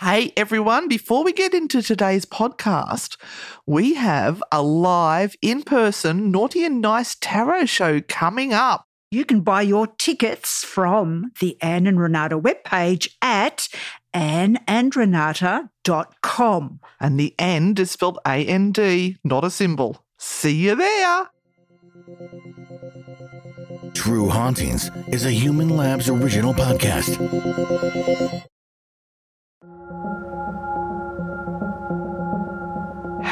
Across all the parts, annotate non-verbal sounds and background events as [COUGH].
Hey everyone, before we get into today's podcast, we have a live in person Naughty and Nice Tarot show coming up. You can buy your tickets from the Anne and Renata webpage at anneandrenata.com. And the end is spelled A N D, not a symbol. See you there. True Hauntings is a Human Labs original podcast.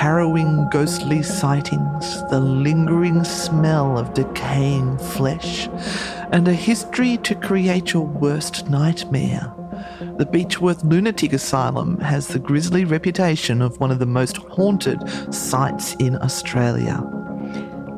Harrowing ghostly sightings, the lingering smell of decaying flesh, and a history to create your worst nightmare. The Beechworth Lunatic Asylum has the grisly reputation of one of the most haunted sites in Australia.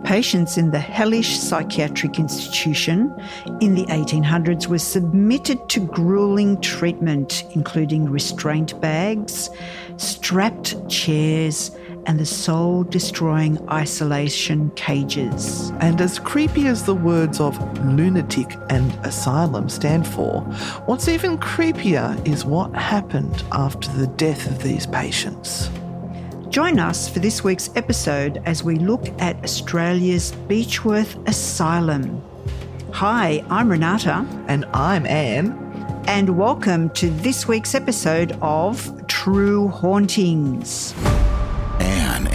Patients in the hellish psychiatric institution in the 1800s were submitted to grueling treatment, including restraint bags, strapped chairs, and the soul destroying isolation cages. And as creepy as the words of lunatic and asylum stand for, what's even creepier is what happened after the death of these patients. Join us for this week's episode as we look at Australia's Beechworth Asylum. Hi, I'm Renata. And I'm Anne. And welcome to this week's episode of True Hauntings.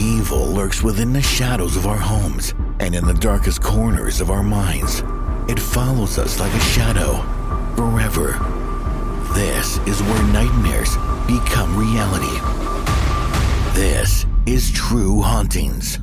Evil lurks within the shadows of our homes and in the darkest corners of our minds. It follows us like a shadow, forever. This is where nightmares become reality. This is True Hauntings.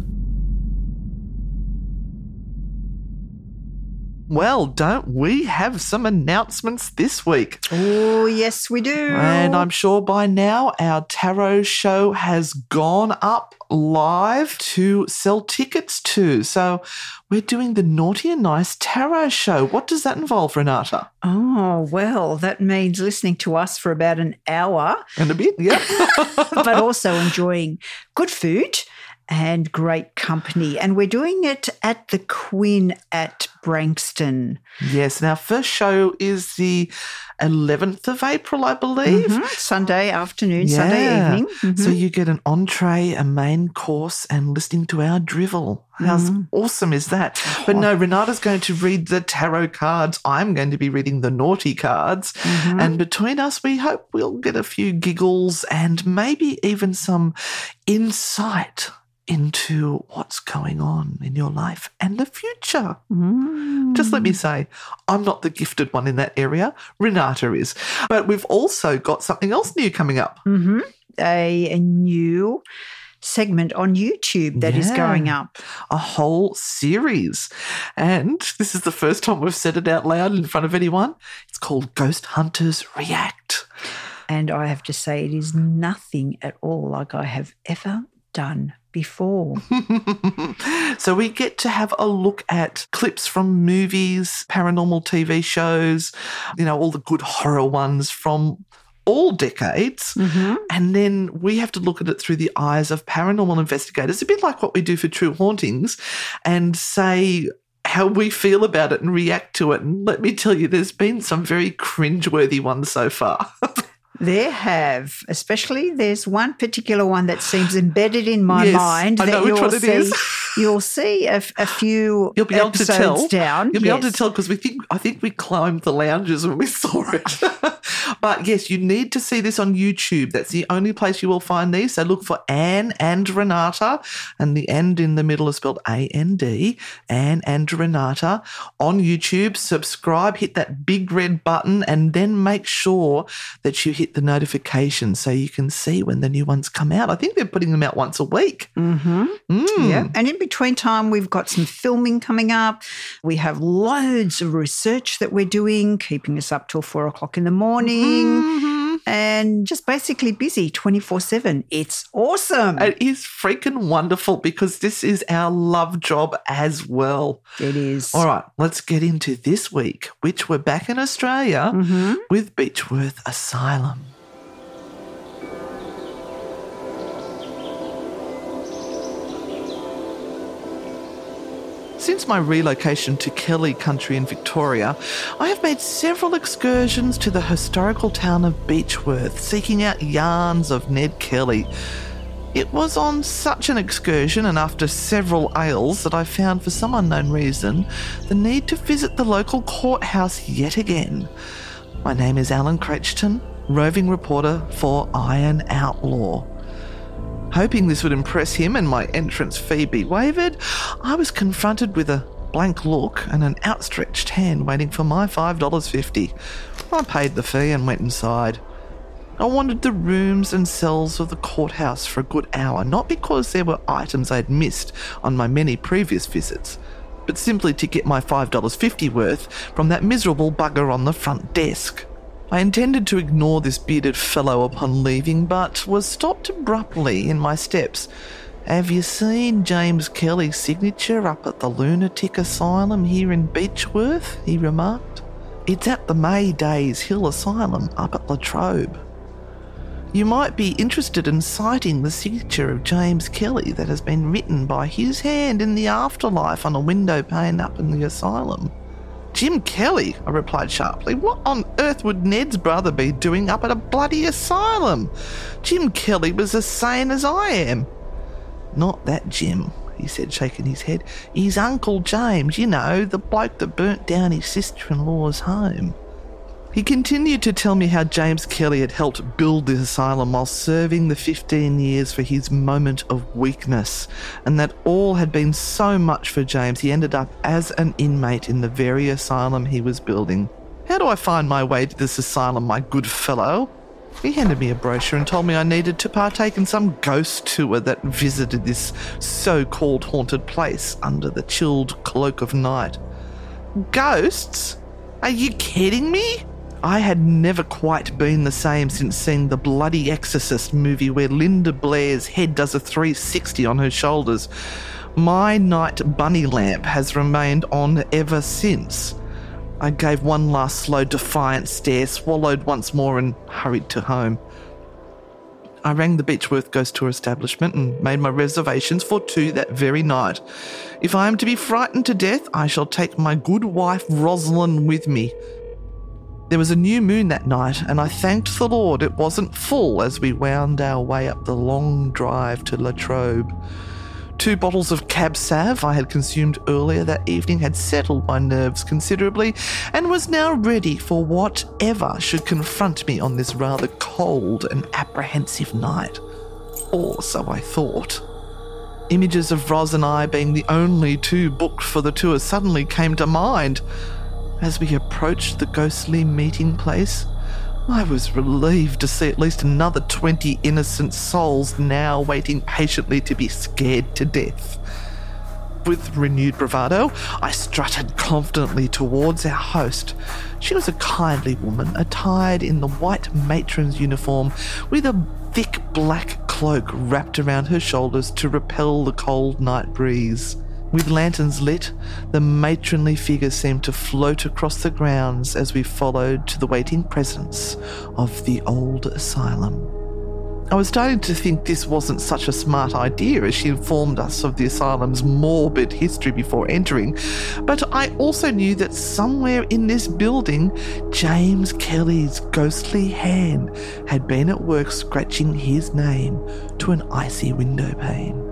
Well, don't we have some announcements this week? Oh, yes, we do. And I'm sure by now our tarot show has gone up live to sell tickets to. So we're doing the Naughty and Nice Tarot show. What does that involve, Renata? Oh, well, that means listening to us for about an hour. And a bit, yeah. [LAUGHS] but [LAUGHS] also enjoying good food and great company. And we're doing it at the Quinn at Branxton. Yes, and our first show is the 11th of April, I believe. Mm-hmm. Sunday afternoon, yeah. Sunday evening. Mm-hmm. So you get an entree, a main course, and listening to our drivel. How mm-hmm. awesome is that? But no, Renata's going to read the tarot cards. I'm going to be reading the naughty cards. Mm-hmm. And between us, we hope we'll get a few giggles and maybe even some insight into what's going on in your life and the future. Mm. Just let me say, I'm not the gifted one in that area. Renata is. But we've also got something else new coming up. Mm-hmm. A, a new segment on YouTube that yeah, is going up. A whole series. And this is the first time we've said it out loud in front of anyone. It's called Ghost Hunters React. And I have to say, it is nothing at all like I have ever done before. [LAUGHS] so we get to have a look at clips from movies, paranormal TV shows, you know, all the good horror ones from all decades. Mm-hmm. And then we have to look at it through the eyes of paranormal investigators, a bit like what we do for True Hauntings, and say, how we feel about it and react to it. And let me tell you, there's been some very cringeworthy ones so far. [LAUGHS] There have, especially there's one particular one that seems embedded in my Yes, mind I that know which you'll one it see. is. [LAUGHS] You'll see a, a few You'll be able to tell. down. You'll be able to tell because we think I think we climbed the lounges when we [LAUGHS] saw it. [LAUGHS] but yes, you need to see this on YouTube. That's the only place you will find these. So look for Anne and Renata, and the end in the middle is spelled A N D. Anne and Renata on YouTube. Subscribe, hit that big red button, and then make sure that you hit the notification so you can see when the new ones come out. I think they're putting them out once a week. Mm-hmm. Mm. Yeah. And in between time, we've got some filming coming up. We have loads of research that we're doing, keeping us up till four o'clock in the morning. Mm-hmm. And just basically busy 24 7. It's awesome. It is freaking wonderful because this is our love job as well. it is. All right, let's get into this week, which we're back in Australia mm-hmm. with Beechworth Asylum. Since my relocation to Kelly Country in Victoria, I have made several excursions to the historical town of Beechworth, seeking out yarns of Ned Kelly. It was on such an excursion and after several ales that I found, for some unknown reason, the need to visit the local courthouse yet again. My name is Alan Cratchton, roving reporter for Iron Outlaw. Hoping this would impress him and my entrance fee be waived, I was confronted with a blank look and an outstretched hand waiting for my $5.50. I paid the fee and went inside. I wandered the rooms and cells of the courthouse for a good hour, not because there were items I had missed on my many previous visits, but simply to get my $5.50 worth from that miserable bugger on the front desk. I intended to ignore this bearded fellow upon leaving, but was stopped abruptly in my steps. Have you seen James Kelly's signature up at the lunatic asylum here in Beechworth? he remarked. It's at the Mayday Hills Asylum up at Latrobe. You might be interested in citing the signature of James Kelly that has been written by his hand in the afterlife on a window pane up in the asylum. Jim Kelly, I replied sharply. What on earth would Ned's brother be doing up at a bloody asylum? Jim Kelly was as sane as I am. Not that Jim, he said, shaking his head. His Uncle James, you know, the bloke that burnt down his sister in law's home. He continued to tell me how James Kelly had helped build the asylum while serving the 15 years for his moment of weakness, and that all had been so much for James he ended up as an inmate in the very asylum he was building. How do I find my way to this asylum, my good fellow? He handed me a brochure and told me I needed to partake in some ghost tour that visited this so called haunted place under the chilled cloak of night. Ghosts? Are you kidding me? I had never quite been the same since seeing the Bloody Exorcist movie where Linda Blair's head does a 360 on her shoulders. My night bunny lamp has remained on ever since. I gave one last slow, defiant stare, swallowed once more, and hurried to home. I rang the Beechworth Ghost Tour establishment and made my reservations for two that very night. If I am to be frightened to death, I shall take my good wife Rosalind with me. There was a new moon that night, and I thanked the Lord it wasn't full as we wound our way up the long drive to Latrobe. Two bottles of cab sav I had consumed earlier that evening had settled my nerves considerably and was now ready for whatever should confront me on this rather cold and apprehensive night. Or so I thought. Images of Ros and I being the only two booked for the tour suddenly came to mind. As we approached the ghostly meeting place, I was relieved to see at least another 20 innocent souls now waiting patiently to be scared to death. With renewed bravado, I strutted confidently towards our host. She was a kindly woman, attired in the white matron's uniform, with a thick black cloak wrapped around her shoulders to repel the cold night breeze. With lanterns lit, the matronly figure seemed to float across the grounds as we followed to the waiting presence of the old asylum. I was starting to think this wasn't such a smart idea as she informed us of the asylum's morbid history before entering, but I also knew that somewhere in this building, James Kelly's ghostly hand had been at work scratching his name to an icy window pane.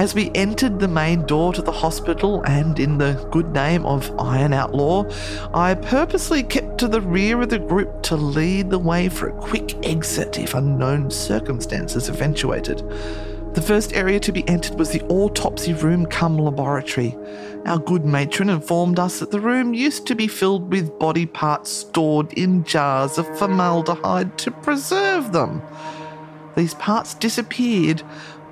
As we entered the main door to the hospital and in the good name of Iron Outlaw, I purposely kept to the rear of the group to lead the way for a quick exit if unknown circumstances eventuated. The first area to be entered was the autopsy room cum laboratory. Our good matron informed us that the room used to be filled with body parts stored in jars of formaldehyde to preserve them. These parts disappeared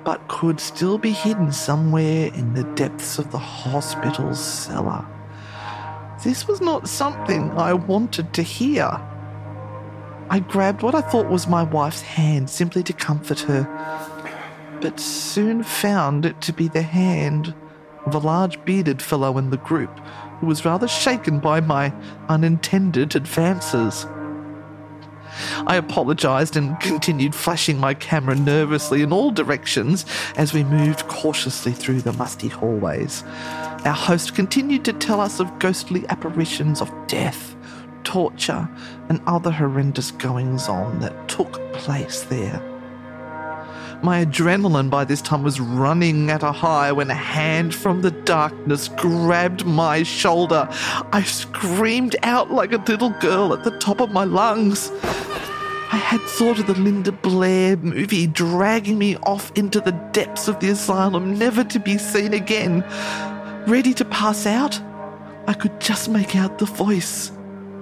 but could still be hidden somewhere in the depths of the hospital's cellar. This was not something I wanted to hear. I grabbed what I thought was my wife's hand simply to comfort her, but soon found it to be the hand of a large bearded fellow in the group who was rather shaken by my unintended advances. I apologised and continued flashing my camera nervously in all directions as we moved cautiously through the musty hallways. Our host continued to tell us of ghostly apparitions of death, torture, and other horrendous goings on that took place there. My adrenaline by this time was running at a high when a hand from the darkness grabbed my shoulder. I screamed out like a little girl at the top of my lungs. I had thought of the Linda Blair movie dragging me off into the depths of the asylum, never to be seen again. Ready to pass out, I could just make out the voice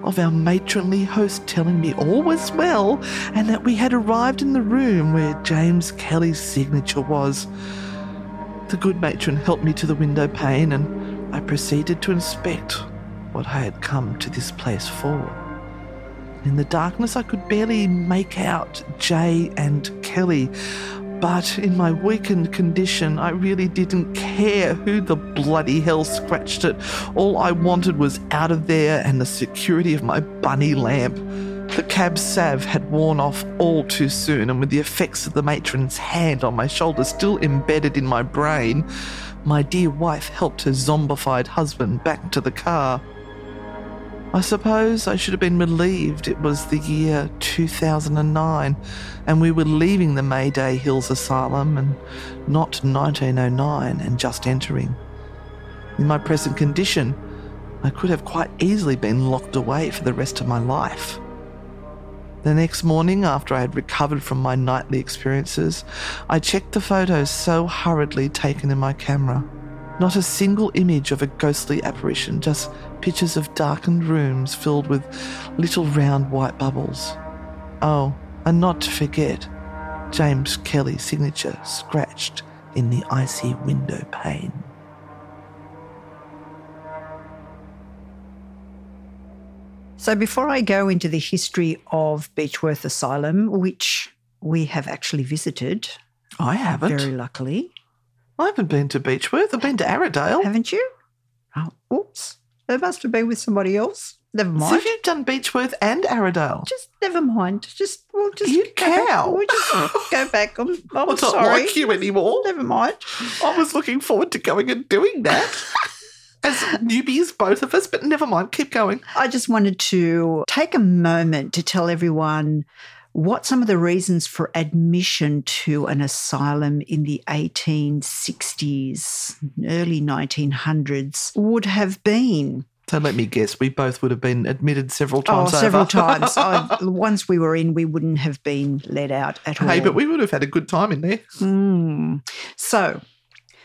of our matronly host telling me all was well and that we had arrived in the room where James Kelly's signature was. The good matron helped me to the window pane and I proceeded to inspect what I had come to this place for. In the darkness, I could barely make out Jay and Kelly, but in my weakened condition, I really didn't care who the bloody hell scratched it. All I wanted was out of there and the security of my bunny lamp. The cab sav had worn off all too soon, and with the effects of the matron's hand on my shoulder still embedded in my brain, my dear wife helped her zombified husband back to the car. I suppose I should have been relieved it was the year 2009 and we were leaving the Mayday Hills Asylum and not 1909 and just entering. In my present condition, I could have quite easily been locked away for the rest of my life. The next morning, after I had recovered from my nightly experiences, I checked the photos so hurriedly taken in my camera. Not a single image of a ghostly apparition, just pictures of darkened rooms filled with little round white bubbles. Oh, and not to forget, James Kelly's signature scratched in the icy window pane. So, before I go into the history of Beechworth Asylum, which we have actually visited, I haven't. very luckily, I haven't been to Beechworth. I've been to Aradale. haven't you? Oh, oops. It must have been with somebody else. Never mind. So mind. have you done Beechworth and Aradale? just never mind. Just we'll just You go back. cow. We'll just [LAUGHS] go back. I'm, I'm not sorry. like you anymore. Never mind. I was looking forward to going and doing that. [LAUGHS] As newbies, both of us, but never mind, keep going. I just wanted to take a moment to tell everyone what some of the reasons for admission to an asylum in the 1860s, early 1900s would have been. So let me guess, we both would have been admitted several times oh, several [LAUGHS] times. I, once we were in, we wouldn't have been let out at all. hey, but we would have had a good time in there. Hmm. So,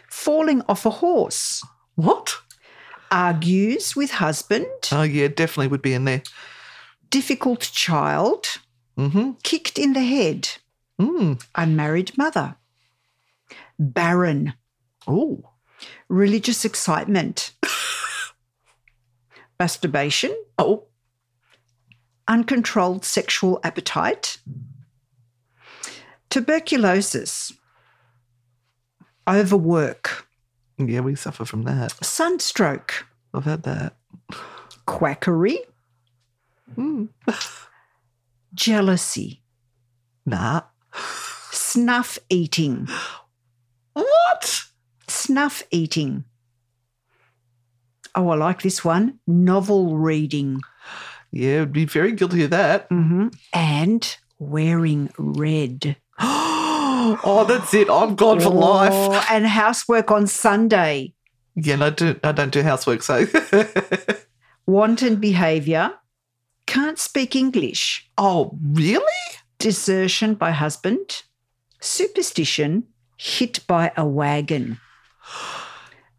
falling off a horse, What? argues with husband, Oh, yeah, definitely would be in there. difficult child, Mm-hmm. kicked in the head, Mm. unmarried mother, barren, Oh. religious excitement, [LAUGHS] masturbation, Oh. uncontrolled sexual appetite, tuberculosis, overwork, Yeah, we suffer from that. sunstroke, I've had that. quackery, [LAUGHS] jealousy, Nah. snuff eating, What? snuff eating. Oh, I like this one. Novel reading. Yeah, I'd be very guilty of that. hmm And wearing red. [GASPS] oh, that's it. I'm gone for life. Oh, and housework on Sunday. Yeah, I do. I don't do housework, so. [LAUGHS] Wanton behaviour. Can't speak English. oh, really? Desertion by husband. Superstition. Hit by a wagon.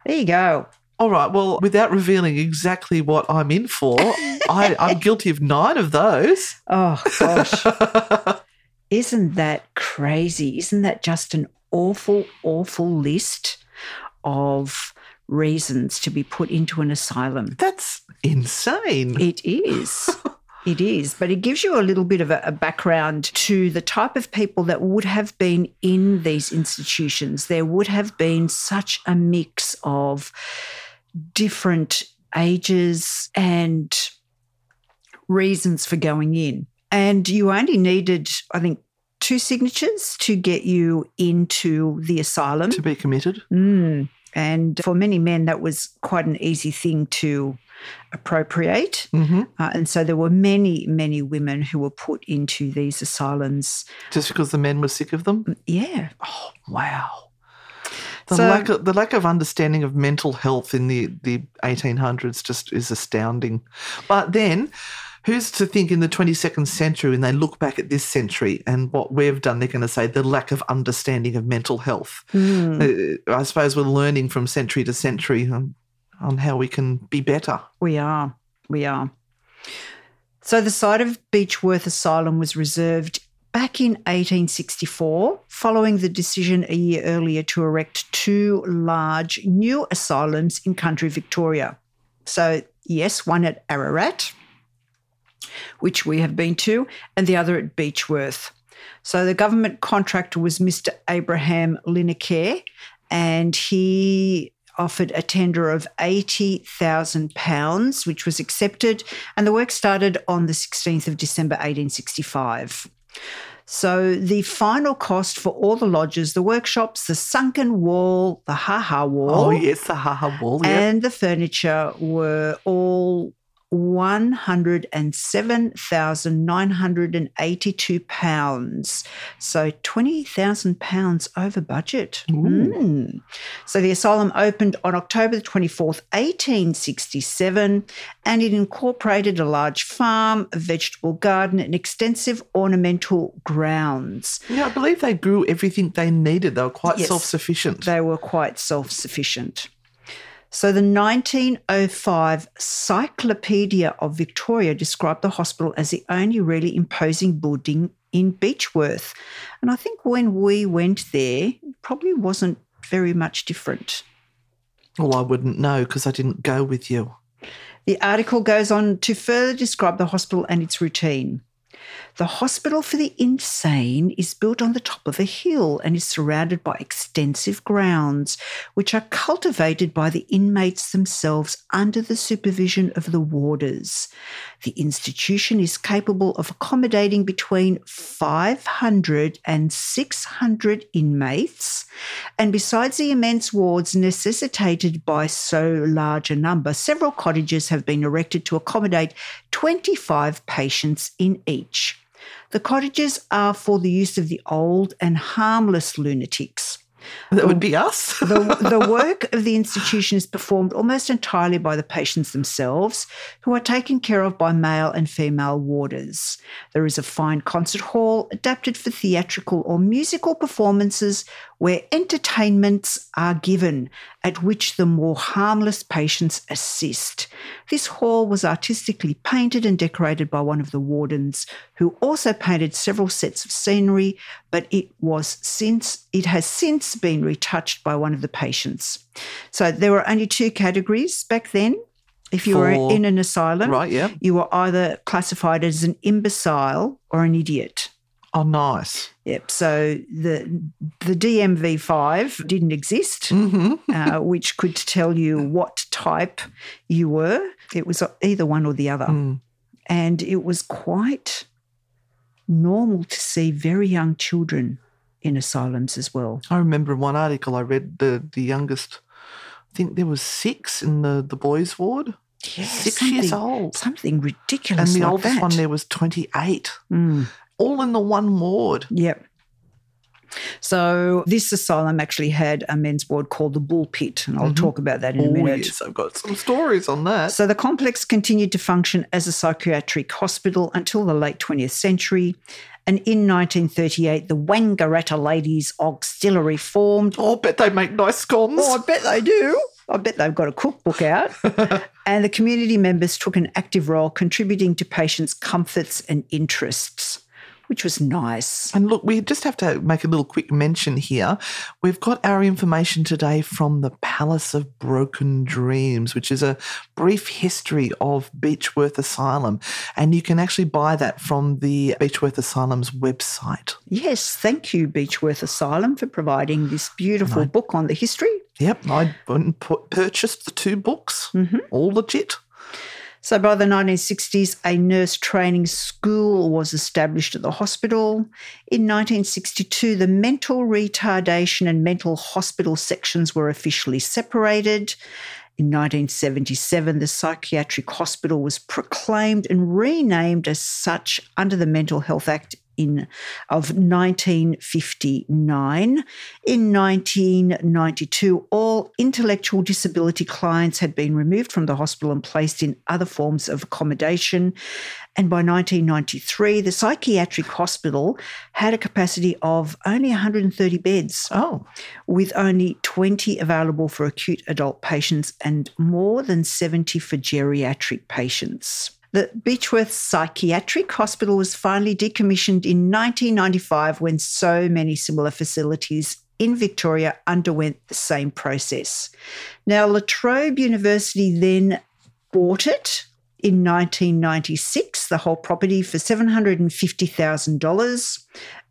There you go. All right. Well, without revealing exactly what I'm in for, [LAUGHS] I, I'm guilty of nine of those. Oh, gosh. [LAUGHS] Isn't that crazy? Isn't that just an awful, awful list of reasons to be put into an asylum? That's insane. It is. [LAUGHS] It is, but it gives you a little bit of a, a, background to the type of people that would have been in these institutions. There would have been such a mix of different ages and reasons for going in. And you only needed, I think, two signatures to get you into the asylum. to be committed. Mm. And for many men, that was quite an easy thing to appropriate. hmm Uh, and so there were many, many women who were put into these asylums. Just because the men were sick of them. Yeah. Oh, wow. The So- lack of the lack of understanding of mental health in the the 1800s just is astounding. But then, who's to think in the 22nd century when they look back at this century and what we've done, they're going to say the lack of understanding of mental health. Uh, I suppose we're learning from century to century on how we can be better. We are. We are. So the site of Beechworth Asylum was reserved back in 1864, following the decision a year earlier to erect two large new asylums in country Victoria. So, yes, one at Ararat, which we have been to, and the other at Beechworth. So the government contractor was Mr. Abraham Lineker, and he offered a tender of £80,000, which was accepted, and the work started on the 16th of December 1865. So the final cost for all the lodges, the workshops, the sunken wall, the ha-ha wall, Oh, yes, the haha wall. Yeah. and the furniture were all £107,982. So £20,000 over budget. Mm. So the asylum opened on October the 24th, 1867, and it incorporated a large farm, a vegetable garden, and extensive ornamental grounds. yeah, I believe they grew everything they needed. They were quite Yes. self sufficient. They were quite self sufficient. So the 1905 Cyclopedia of Victoria described the hospital as the only really imposing building in Beechworth. And I think when we went there, it probably wasn't very much different. Well, I wouldn't know because I didn't go with you. The article goes on to further describe the hospital and its routine. The hospital for the insane is built on the top of a hill and is surrounded by extensive grounds, which are cultivated by the inmates themselves under the supervision of the warders. The institution is capable of accommodating between 500 and 600 inmates, and besides the immense wards necessitated by so large a number, several cottages have been erected to accommodate 25 patients in each. The cottages are for the use of the old and harmless lunatics. That would be us. [LAUGHS] The, the work of the institution is performed almost entirely by the patients themselves, who are taken care of by male and female warders. There is a fine concert hall adapted for theatrical or musical performances where entertainments are given, at which the more harmless patients assist. This hall was artistically painted and decorated by one of the wardens, who also painted several sets of scenery, but it was since it has since been retouched by one of the patients. So there were only two categories back then. If you were in an asylum, Right, yeah. you were either classified as an imbecile or an idiot. Oh, nice. Yep. So the the DMV5 didn't exist, Mm-hmm. uh, [LAUGHS] which could tell you what type you were. It was either one or the other. Mm. And it was quite normal to see very young children in asylums as well. I remember in one article I read the the youngest. I think there was six in the the boys' ward. Six years old. Something ridiculous. And the like oldest that. one there was 28. Mm. All in the one ward. Yep. So this asylum actually had a men's ward called the Bull Pit, and I'll Mhm. talk about that in a Oh, minute. yes. I've got some stories on that. So the complex continued to function as a psychiatric hospital until the late 20th century. And in 1938, the Wangaratta Ladies Auxiliary formed. oh, I bet they make nice scones. Oh, I bet they do. I bet they've got a cookbook out. [LAUGHS] and the community members took an active role contributing to patients' comforts and interests, which was nice. And look, we just have to make a little quick mention here. We've got our information today from the Palace of Broken Dreams, which is a brief history of Beechworth Asylum. And you can actually buy that from the Beechworth Asylum's website. Yes, thank you, Beechworth Asylum, for providing this beautiful book on the history. Yep, I purchased the two books, mm-hmm. all legit. So by the 1960s, a nurse training school was established at the hospital. In 1962, the mental retardation and mental hospital sections were officially separated. In 1977, the psychiatric hospital was proclaimed and renamed as such under the Mental Health Act in of 1959. In 1992, all intellectual disability clients had been removed from the hospital and placed in other forms of accommodation. And by 1993, the psychiatric hospital had a capacity of only 130 beds Oh, with only 20 available for acute adult patients and more than 70 for geriatric patients. The Beechworth Psychiatric Hospital was finally decommissioned in 1995 when so many similar facilities in Victoria underwent the same process. Now, La Trobe University then bought it in 1996, the whole property for $750,000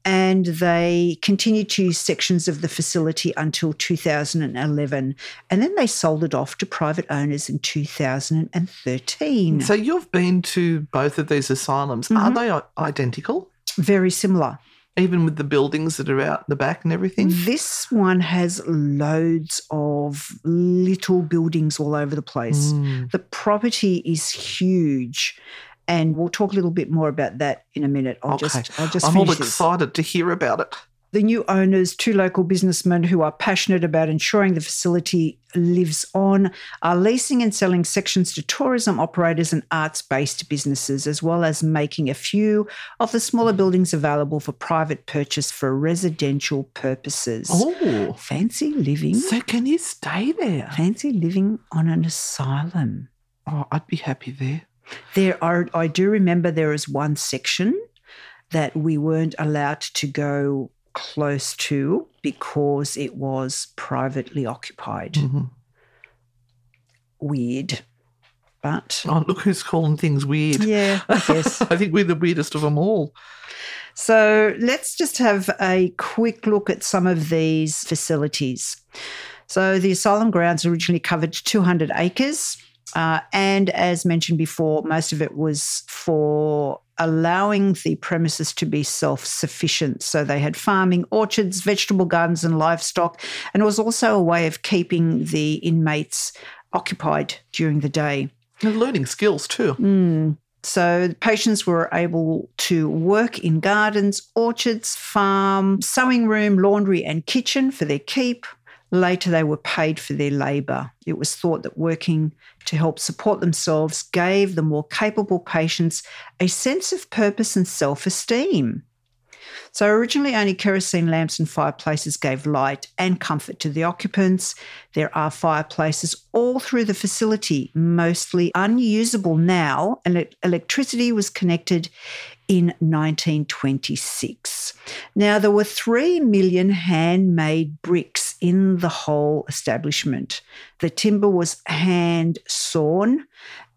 and they continued to use sections of the facility until 2011. And then they sold it off to private owners in 2013. so you've been to both of these asylums. Are mm-hmm. they identical? Very similar. Even with the buildings that are out the back and everything? This one has loads of little buildings all over the place. Mm. The property is huge. And we'll talk a little bit more about that in a minute. I'll Okay. just I'll just I'm all finish this. excited to hear about it. The new owners, two local businessmen who are passionate about ensuring the facility lives on, are leasing and selling sections to tourism operators and arts based businesses, as well as making a few of the smaller buildings available for private purchase for residential purposes. Oh, Fancy living. so can you stay there? Fancy living on an asylum. Oh, I'd be happy there. There are, I do remember there is one section that we weren't allowed to go close to because it was privately occupied. Mhm. Weird. But Oh, look who's calling things weird. yeah, I [LAUGHS] guess. I think we're the weirdest of them all. So let's just have a quick look at some of these facilities. So the asylum grounds originally covered 200 acres. Uh, and as mentioned before, most of it was for allowing the premises to be self sufficient. So they had farming, orchards, vegetable gardens, and livestock. And it was also a way of keeping the inmates occupied during the day. And learning skills too. Mm. So the patients were able to work in gardens, orchards, farm, sewing room, laundry, and kitchen for their keep. Later, they were paid for their labour. It was thought that working to help support themselves gave the more capable patients a sense of purpose and self esteem. So, originally, only kerosene lamps and fireplaces gave light and comfort to the occupants. There are fireplaces all through the facility, mostly unusable now, and electricity was connected in 1926. Now, there were 3 million handmade bricks in the whole establishment. The timber was hand sawn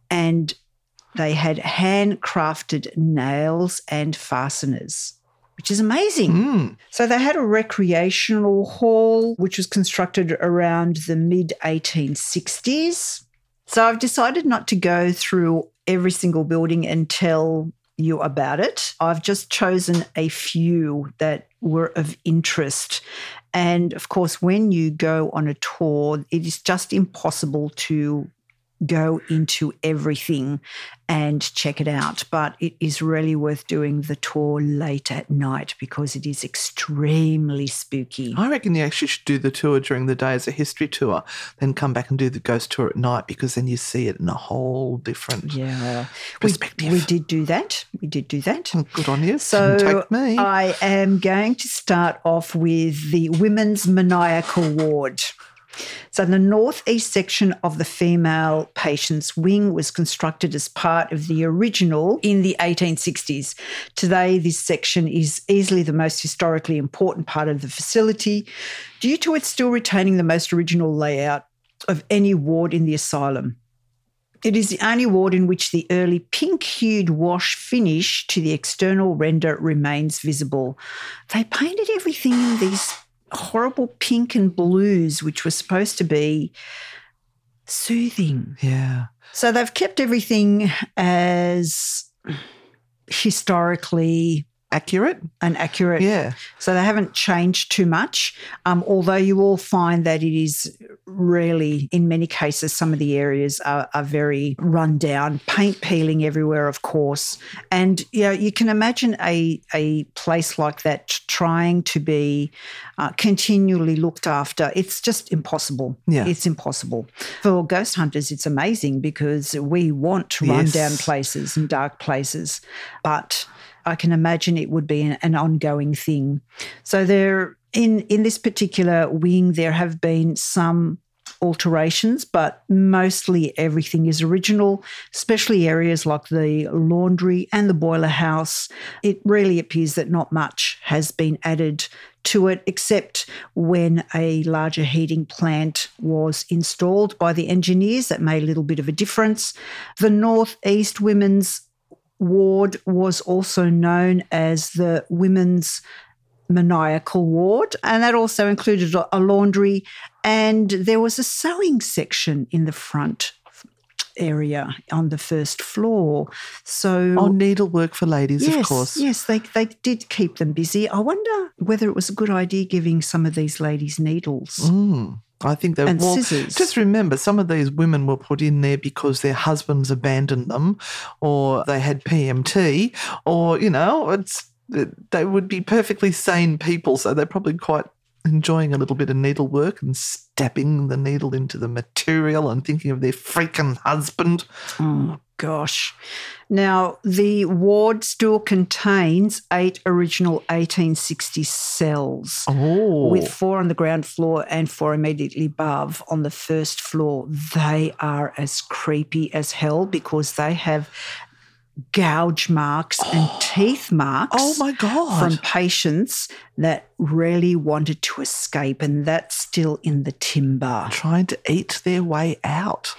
and they had handcrafted nails and fasteners. which is amazing. Mm. So they had a recreational hall, which was constructed around the mid 1860s. So I've decided not to go through every single building and tell you about it. I've just chosen a few that were of interest. And of course, when you go on a tour, it is just impossible to go into everything and check it out. But it is really worth doing the tour late at night because it is extremely spooky. I reckon you actually should do the tour during the day as a history tour, then come back and do the ghost tour at night because then you see it in a whole different Yeah. We, perspective. we did do that. We did do that. Oh, good on you. So take me. I am going to start off with the women's maniacal ward. So the northeast section of the female patients wing was constructed as part of the original in the 1860s. Today, this section is easily the most historically important part of the facility due to it still retaining the most original layout of any ward in the asylum. It is the only ward in which the early pink hued wash finish to the external render remains visible. They painted everything in these horrible pink and blues, which were supposed to be soothing. yeah. So they've kept everything as historically Accurate? and accurate. Yeah. So they haven't changed too much, um, although you will find that it is really, in many cases, some of the areas are, are very run down, paint peeling everywhere, of course. And you, know, you can imagine a, a place like that trying to be uh, continually looked after. It's just impossible. Yeah. It's impossible. For ghost hunters, it's amazing because we want run down Yes. places and dark places. But I can imagine it would be an, an ongoing thing. So there, in in this particular wing, there have been some alterations, but mostly everything is original, especially areas like the laundry and the boiler house. It really appears that not much has been added to it, except when a larger heating plant was installed by the engineers. That made a little bit of a difference. The Northeast Women's ward was also known as the Women's Maniacal Ward, and that also included a laundry, and there was a sewing section in the front area on the first floor. So Oh, needlework for ladies, yes, of course. yes, they they did keep them busy. I wonder whether it was a good idea giving some of these ladies needles. Mm. I think that And well, scissors. just remember some of these women were put in there because their husbands abandoned them or they had PMT or you know it's they would be perfectly sane people so they're probably quite enjoying a little bit of needlework and stabbing the needle into the material and thinking of their freaking husband. Oh, gosh. Now, the ward still contains eight original 1860 cells. Oh. With four on the ground floor and four immediately above on the first floor. They are as creepy as hell because they have gouge marks and [GASPS] teeth marks Oh my god. from patients that really wanted to escape, and that's still in the timber. trying to eat their way out.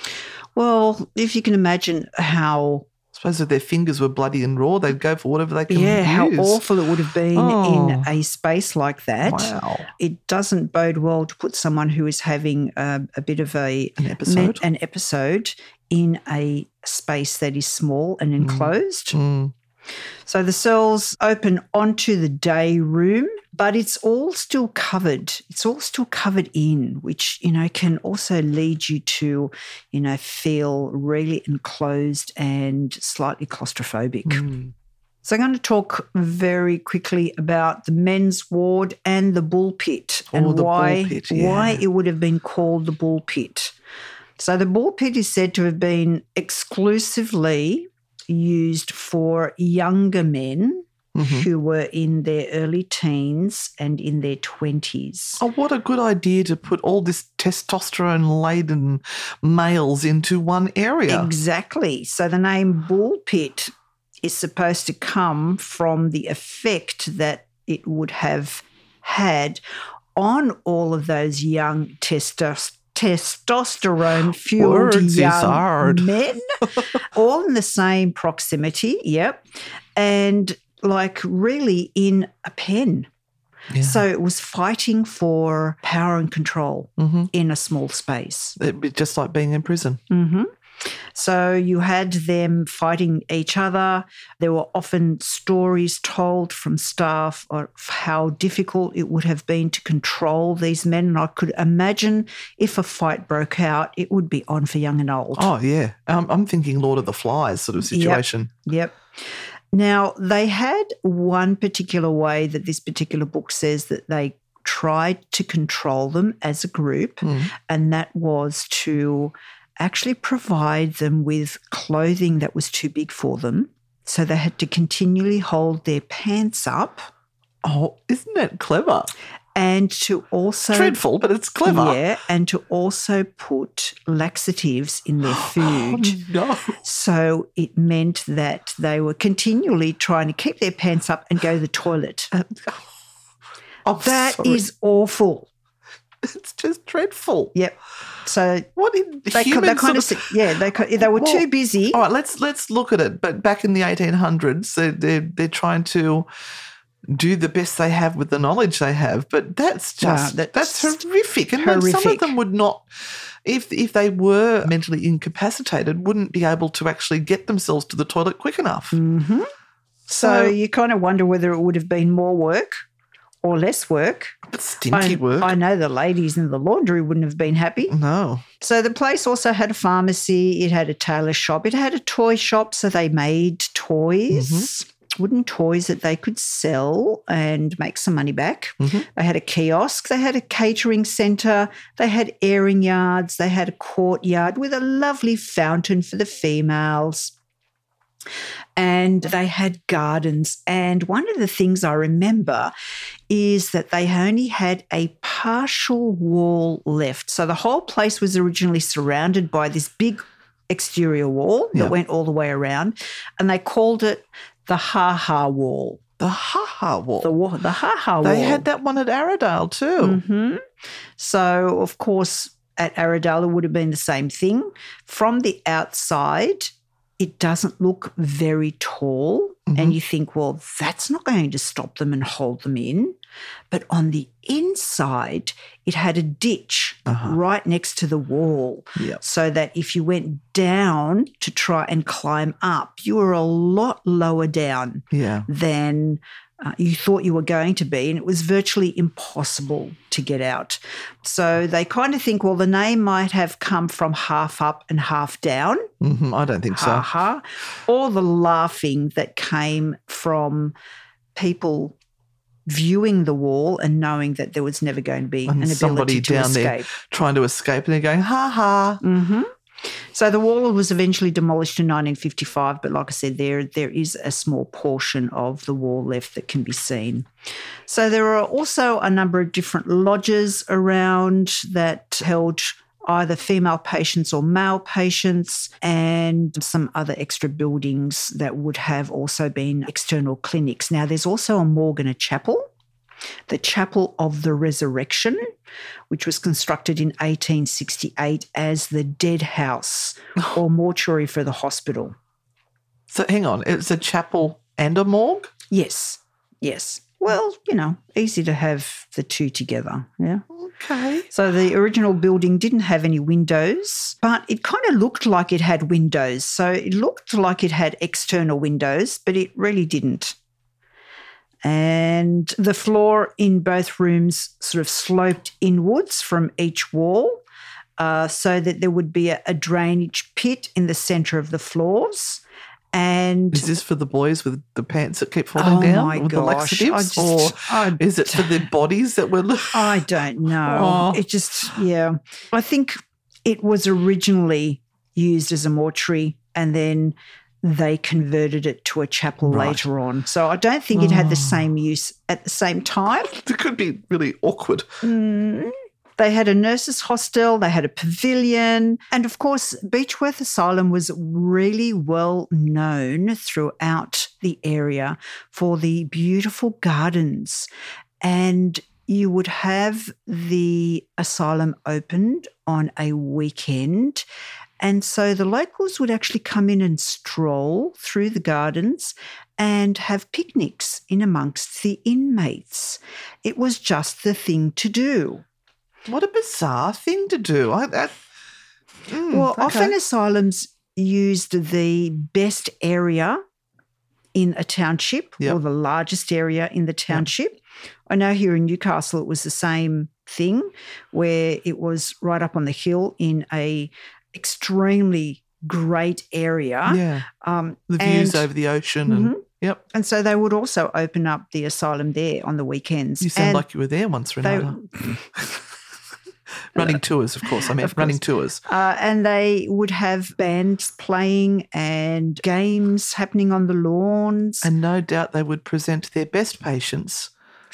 Well, if you can imagine how I suppose if their fingers were bloody and raw, they'd go for whatever they can yeah, how awful it would have been Oh. in a space like that. Wow. It doesn't bode well to put someone who is having a, a bit of a An episode. an episode in a space that is small and enclosed. Mm. So the cells open onto the day room, but it's all still covered. It's all still covered in, which, you know, can also lead you to, you know, feel really enclosed and slightly claustrophobic. Mm. So I'm going to talk very quickly about the men's ward and the bull pit Oh, and the bull why pit, why it would have been called the bull pit. So the bull pit is said to have been exclusively used for younger men Mhm. who were in their early teens and in their 20s. Oh, what a good idea to put all this testosterone laden males into one area. Exactly. So the name bull pit is supposed to come from the effect that it would have had on all of those young testos- testosterone fueled young men, [LAUGHS] all in the same proximity. Yep. And like really in a pen. So it was fighting for power and control in a small space. It'd be just like being in prison. hmm So you had them fighting each other. There were often stories told from staff of how difficult it would have been to control these men. And I could imagine if a fight broke out, it would be on for young and old. Oh, yeah. Um, I'm thinking Lord of the Flies sort of situation. Yep. Now, they had one particular way that this particular book says that they tried to control them as a group, and that was to actually provide them with clothing that was too big for them. So they had to continually hold their pants up Oh, isn't that clever? and to also. Dreadful, but it's clever. Yeah, and to also put laxatives in their [GASPS] oh, food. Oh, No. So it meant that they were continually trying to keep their pants up and go to the toilet. [LAUGHS] I'm That is sorry. awful. It's just dreadful. Yep. So What in they, human they kind of, sort yeah, they, they were Well, too busy. All right, let's let's look at it. But back in the 1800s, they're, they're they're trying to do the best they have with the knowledge they have. But that's Wow, just that's that's, horrific. And then some of them would not, if if they were mentally incapacitated, wouldn't be able to actually get themselves to the toilet quick enough. hmm So you kind of wonder whether it would have been more work or less work. But stinky I, work. I know the ladies in the laundry wouldn't have been happy. no. So the place also had a pharmacy, it had a tailor shop, it had a toy shop, so they made toys. Mm-hmm. Wooden toys that they could sell and make some money back. Mm-hmm. They had a kiosk, they had a catering centre, they had airing yards, they had a courtyard with a lovely fountain for the females and they had gardens. And one of the things I remember is that they only had a partial wall left. So the whole place was originally surrounded by this big exterior wall that went all the way around, and they called it the Ha Ha Wall. The ha ha wall. The wall, the Ha Ha Wall. they had that one at Aradale too. hmm So, of course, at Aradale, it would have been the same thing. From the outside, it doesn't look very tall. And mm-hmm. you think, well, that's not going to stop them and hold them in. But on the inside, it had a ditch uh-huh. right next to the wall. Yep. So that if you went down to try and climb up, you were a lot lower down Yeah. than uh, you thought you were going to be, and it was virtually impossible to get out. So they kind of think, well, the name might have come from half up and half down, hmm I don't think so. ha ha, or the laughing that came from people viewing the wall and knowing that there was never going to be And an ability to down escape. there trying to escape, and they're going, ha ha. hmm So the wall was eventually demolished in 1955, but like I said, there there is a small portion of the wall left that can be seen. So there are also a number of different lodges around that held either female patients or male patients, and some other extra buildings that would have also been external clinics. Now, there's also a morgue and a chapel the Chapel of the Resurrection, which was constructed in 1868 as the dead house [SIGHS] or mortuary for the hospital. So hang on, it's a chapel and a morgue? Yes, yes. Well, you know, easy to have the two together. Yeah. Okay. So the original building didn't have any windows, but it kind of looked like it had windows. So it looked like it had external windows, but it really didn't. And the floor in both rooms sort of sloped inwards from each wall uh, so that there would be a, a drainage pit in the center of the floors. And Is this for the boys with the pants that keep falling Oh down my with the gosh, I laxatives? just- or I is it for the [LAUGHS] bodies that were I don't know. [LAUGHS] Oh. It just, yeah. I think it was originally used as a mortuary and then they converted it to a chapel Right. later on. So I don't think it had the Oh. same use at the same time. [LAUGHS] it could be really awkward. Mm. They had a nurses' hostel, they had a pavilion, and of course, Beechworth Asylum was really well known throughout the area for the beautiful gardens. And you would have the asylum opened on a weekend. And so the locals would actually come in and stroll through the gardens and have picnics in amongst the inmates. It was just the thing to do. What a bizarre thing to do. I, that, Mm, well, okay. often asylums used the best area in a township Yep. or the largest area in the township. I know here in Newcastle it was the same thing where it was right up on the hill in a extremely great area. yeah, Um, the views and- over the ocean and Mhm. yep. And so they would also open up the asylum there on the weekends. You sound And like you were there once, they, Renata. running tours, of course. I mean, running tours. Uh, and they would have bands playing and games happening on the lawns. And no doubt they would present their best patients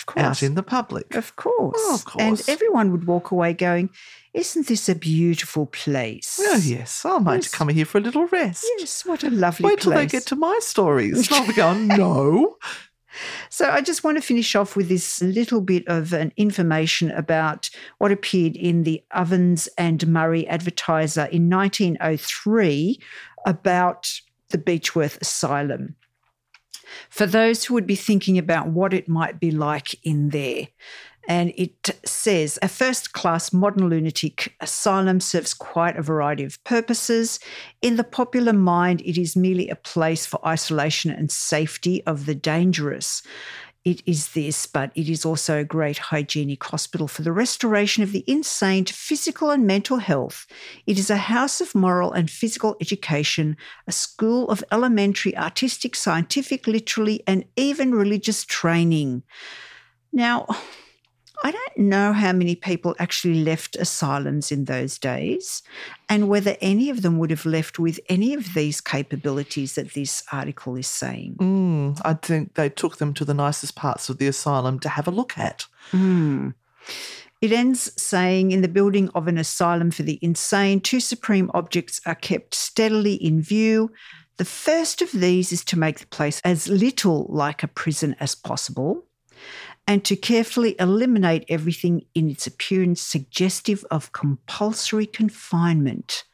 course, out in the public. of course. Oh, of And everyone would walk away going, Isn't this a beautiful place? Oh, yes. I might Yes. come here for a little rest. Yes, what a lovely place. Wait till they get to my stories. I'll be going, no. So I just want to finish off with this little bit of an information about what appeared in the Ovens and Murray Advertiser in 1903 about the Beechworth Asylum. For those who would be thinking about what it might be like in there. And it says a first class modern lunatic asylum serves quite a variety of purposes. In the popular mind, it is merely a place for isolation and safety of the dangerous. It is this, but it is also a great hygienic hospital for the restoration of the insane to physical and mental health. It is a house of moral and physical education, a school of elementary, artistic, scientific, literary, and even religious training. Now, I don't know how many people actually left asylums in those days and whether any of them would have left with any of these capabilities that this article is saying. Mm, I think they took them to the nicest parts of the asylum to have a look at. Mm. It ends saying in the building of an asylum for the insane, two supreme objects are kept steadily in view. The first of these is to make the place as little like a prison as possible and to carefully eliminate everything in its appearance suggestive of compulsory confinement.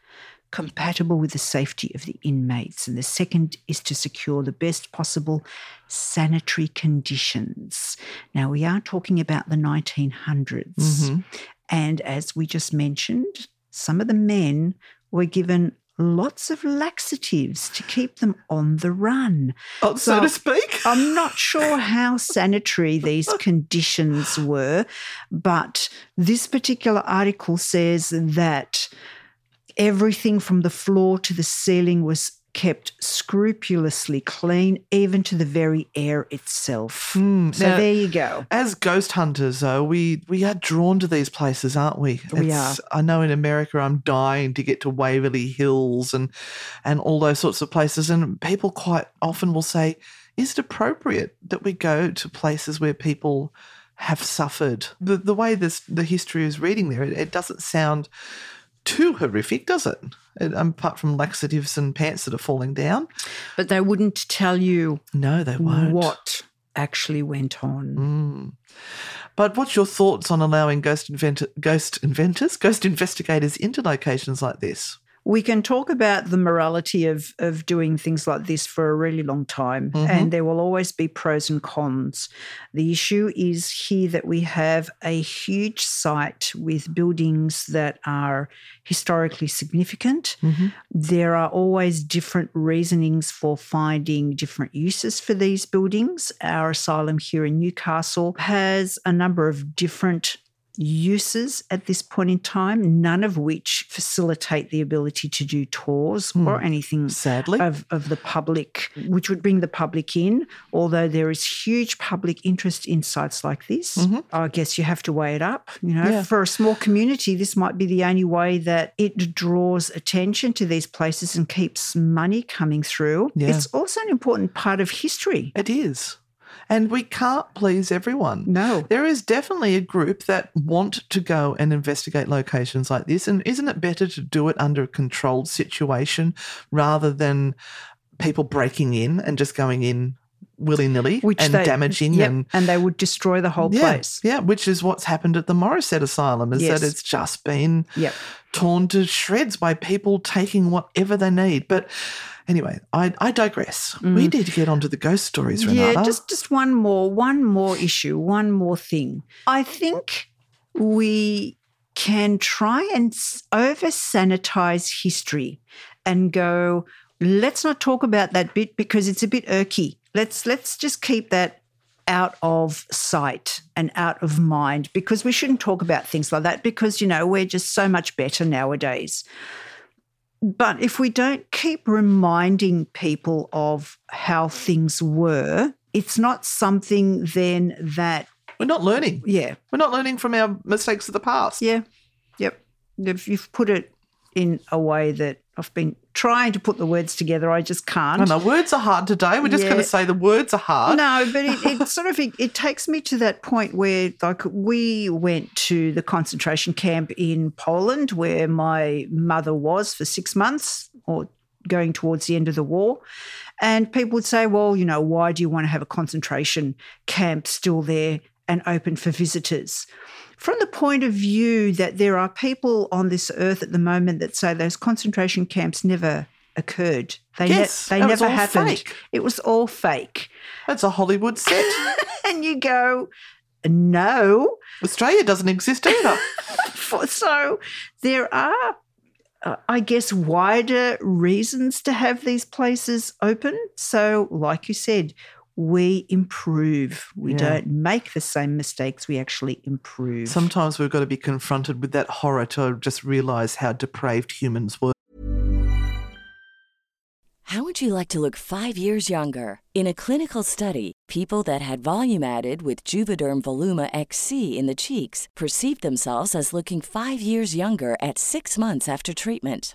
Compatible with the safety of the inmates. And the second is to secure the best possible sanitary conditions. Now, we are talking about the 1900s. Mhm. And as we just mentioned, some of the men were given lots of laxatives to keep them on the run. Oh, so, So- to speak. [LAUGHS] I'm not sure how sanitary these conditions were, but this particular article says that everything from the floor to the ceiling was kept scrupulously clean, even to the very air itself. Mm, So now- there you go. As ghost hunters, though, we, we are drawn to these places, aren't we? We It's- I know in America, I'm dying to get to Waverly Hills and and all those sorts of places. And people quite often will say, "Is it appropriate that we go to places where people have suffered?" The the way this the history is reading there, it, it doesn't sound too horrific, does it? it? Apart from laxatives and pants that are falling down. But they wouldn't tell you No, they won't. what actually went on. Mm. But what's your thoughts on allowing ghost invent- ghost inventors, ghost investigators into locations like this? We can talk about the morality of, of doing things like this for a really long time, Mhm. and there will always be pros and cons. The issue is here that we have a huge site with buildings that are historically significant. Mm-hmm. There are always different reasonings for finding different uses for these buildings. Our asylum here in Newcastle has a number of different uses at this point in time, none of which facilitate the ability to do tours hmm. or anything Sadly. of, of the public, which would bring the public in. Although there is huge public interest in sites like this, mm-hmm. I guess you have to weigh it up. You know, Yeah. for a small community, this might be the only way that it draws attention to these places and keeps money coming through. Yeah. It's also an important part of history. It is. And we can't please everyone. No. There is definitely a group that want to go and investigate locations like this. And isn't it better to do it under a controlled situation rather than people breaking in and just going in willy nilly and they, damaging yep, and and they would destroy the whole yeah, place. yeah, which is what's happened at the Morisset Asylum. Is Yes. that it's just been Yep. torn to shreds by people taking whatever they need. But anyway, I, I digress. We need to get onto the ghost stories, Renata. Mm. Yeah, just just one more, one more issue, one more thing. I think we can try and over sanitize history and go. Let's not talk about that bit because it's a bit irky. Let's let's just keep that out of sight and out of mind because we shouldn't talk about things like that because you know we're just so much better nowadays. But if we don't keep reminding people of how things were, it's not something then that, We're not learning. yeah, We're not learning from our mistakes of the past. yeah, yep. If you've put it in a way that I've been trying to put the words together, I just can't. I know words are hard today. We're just Yeah. going to say the words are hard. No, but it, it sort of it, it takes me to that point where like we went to the concentration camp in Poland where my mother was for six months or going towards the end of the war. And people would say, well, you know, why do you want to have a concentration camp still there and open for visitors? From the point of view that there are people on this earth at the moment that say those concentration camps never occurred. They, ne- Yes, they never happened. fake. It was all fake. That's a Hollywood set. [LAUGHS] And you go, no. Australia doesn't exist either. [LAUGHS] So there are, uh, I guess, wider reasons to have these places open. So, like you said, we improve. We Yeah. don't make the same mistakes. We actually improve. Sometimes we've got to be confronted with that horror to just realize how depraved humans were. How would you like to look five years younger? In a clinical study, people that had volume added with Juvederm Voluma XC in the cheeks perceived themselves as looking five years younger at six months after treatment.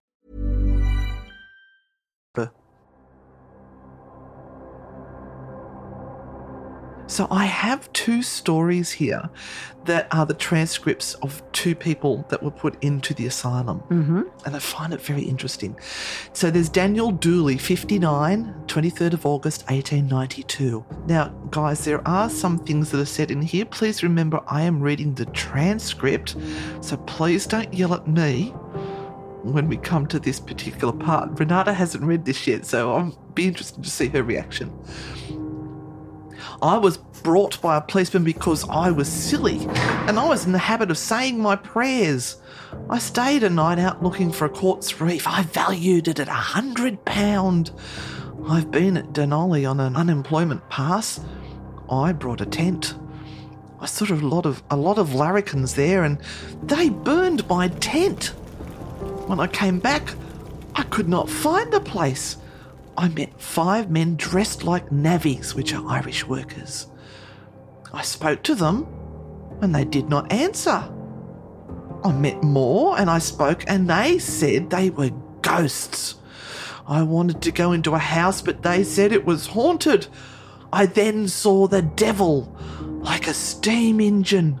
So I have two stories here that are the transcripts of two people that were put into the asylum. Mm-hmm. And I find it very interesting. So there's Daniel Dooley, 59, 23rd of August, 1892. Now, guys, there are some things that are said in here. Please remember I am reading the transcript, so please don't yell at me. when we come to this particular part. Renata hasn't read this yet, so I'll be interested to see her reaction. I was brought by a policeman because I was silly and I was in the habit of saying my prayers. I stayed a night out looking for a quartz reef. I valued it at a hundred pound. I've been at Denali on an unemployment pass. I brought a tent. I saw a lot of a lot of larrikins there, and they burned my tent. When I came back, I could not find the place. I met five men dressed like navvies, which are Irish workers. I spoke to them, and they did not answer. I met more, and I spoke, and they said they were ghosts. I wanted to go into a house, but they said it was haunted. I then saw the devil like a steam engine.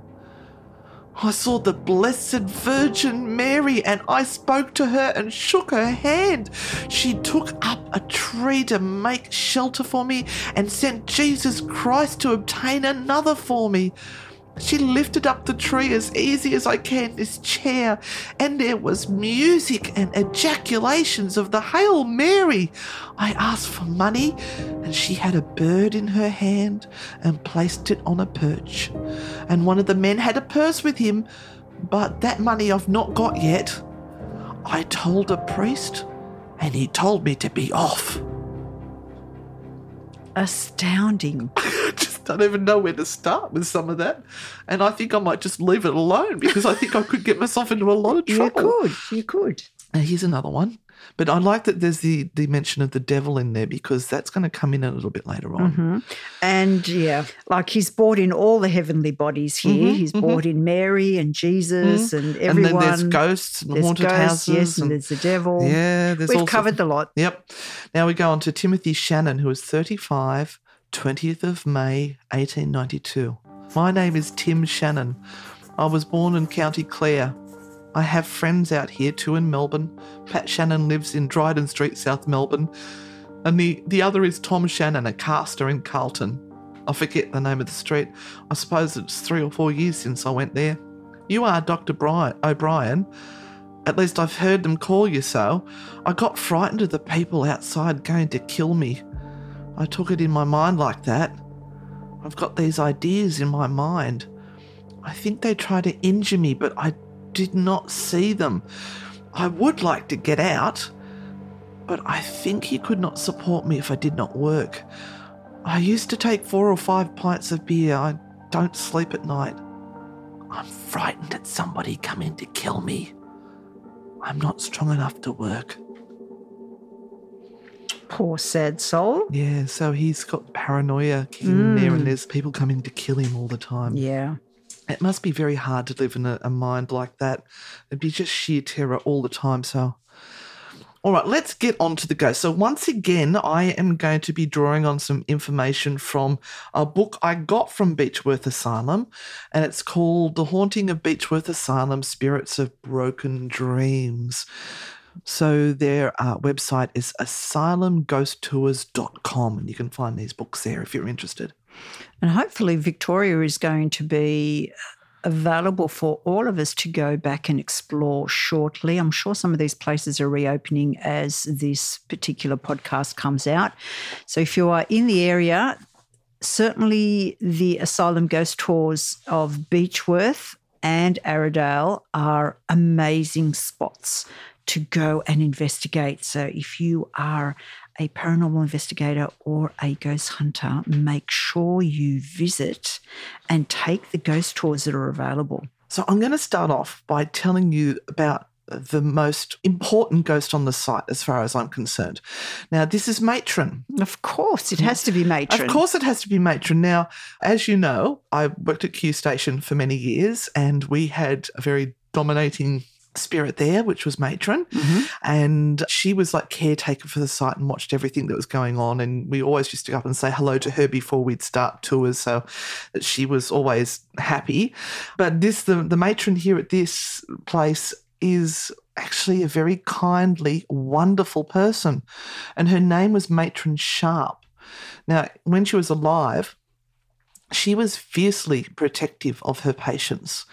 I saw the Blessed Virgin Mary and I spoke to her and shook her hand. She took up a tree to make shelter for me and sent Jesus Christ to obtain another for me. She lifted up the tree as easy as I can, this chair, and there was music and ejaculations of the Hail Mary. I asked for money, and she had a bird in her hand and placed it on a perch. And one of the men had a purse with him, but that money I've not got yet. I told a priest, and he told me to be off. Astounding. [LAUGHS] don't even know where to start with some of that. And I think I might just leave it alone because I think I could get myself into a lot of [LAUGHS] trouble. You could. You could. And here's another one. But I like that there's the, the mention of the devil in there because that's going to come in a little bit later on. Mm-hmm. And yeah, like he's brought in all the heavenly bodies here. Mhm, he's mhm. brought in Mary and Jesus and everyone. And then there's ghosts and There's haunted ghosts, houses. Yes, and, and- there's the devil. Yeah, there's We've all covered the lot. Yep. Now we go on to Timothy Shannon, who is 35, 20th of May, 1892. My name is Tim Shannon. I was born in County Clare. I have friends out here too in Melbourne. Pat Shannon lives in Dryden Street, South Melbourne. And the, the other is Tom Shannon, a caster in Carlton. I forget the name of the street. I suppose it's three or four years since I went there. You are Dr. Bri- O'Brien. At least I've heard them call you so. I got frightened of the people outside going to kill me. I took it in my mind like that. I've got these ideas in my mind. I think they try to injure me, but I did not see them. I would like to get out, but I think he could not support me if I did not work. I used to take four or five pints of beer. I don't sleep at night. I'm frightened at somebody coming to kill me. I'm not strong enough to work. Poor sad soul. Yeah, so he's got paranoia kicking in there, and mm. there's people coming to kill him all the time. Yeah. It must be very hard to live in a, a mind like that. It'd be just sheer terror all the time. So, all right, let's get on to the ghost. So, once again, I am going to be drawing on some information from a book I got from Beechworth Asylum, and it's called The Haunting of Beechworth Asylum Spirits of Broken Dreams. So, their uh, website is asylumghosttours.com, and you can find these books there if you're interested. And hopefully, Victoria is going to be available for all of us to go back and explore shortly. I'm sure some of these places are reopening as this particular podcast comes out. So, if you are in the area, certainly the Asylum Ghost Tours of Beechworth and Aradale are amazing spots to go and investigate. So, if you are a paranormal investigator or a ghost hunter, make sure you visit and take the ghost tours that are available. So I'm going to start off by telling you about the most important ghost on the site as far as I'm concerned. Now, this is Matron. Of course, it has to be matron. Of course, it has to be Matron. Now, as you know, I worked at Q Station for many years and we had a very dominating spirit there, which was Matron. Mm-hmm. And she was like caretaker for the site and watched everything that was going on. And we always used to go up and say hello to her before we'd start tours. So that she was always happy. But this, the, the matron here at this place is actually a very kindly, wonderful person. And her name was Matron Sharp. Now, when she was alive, she was fiercely protective of her patients.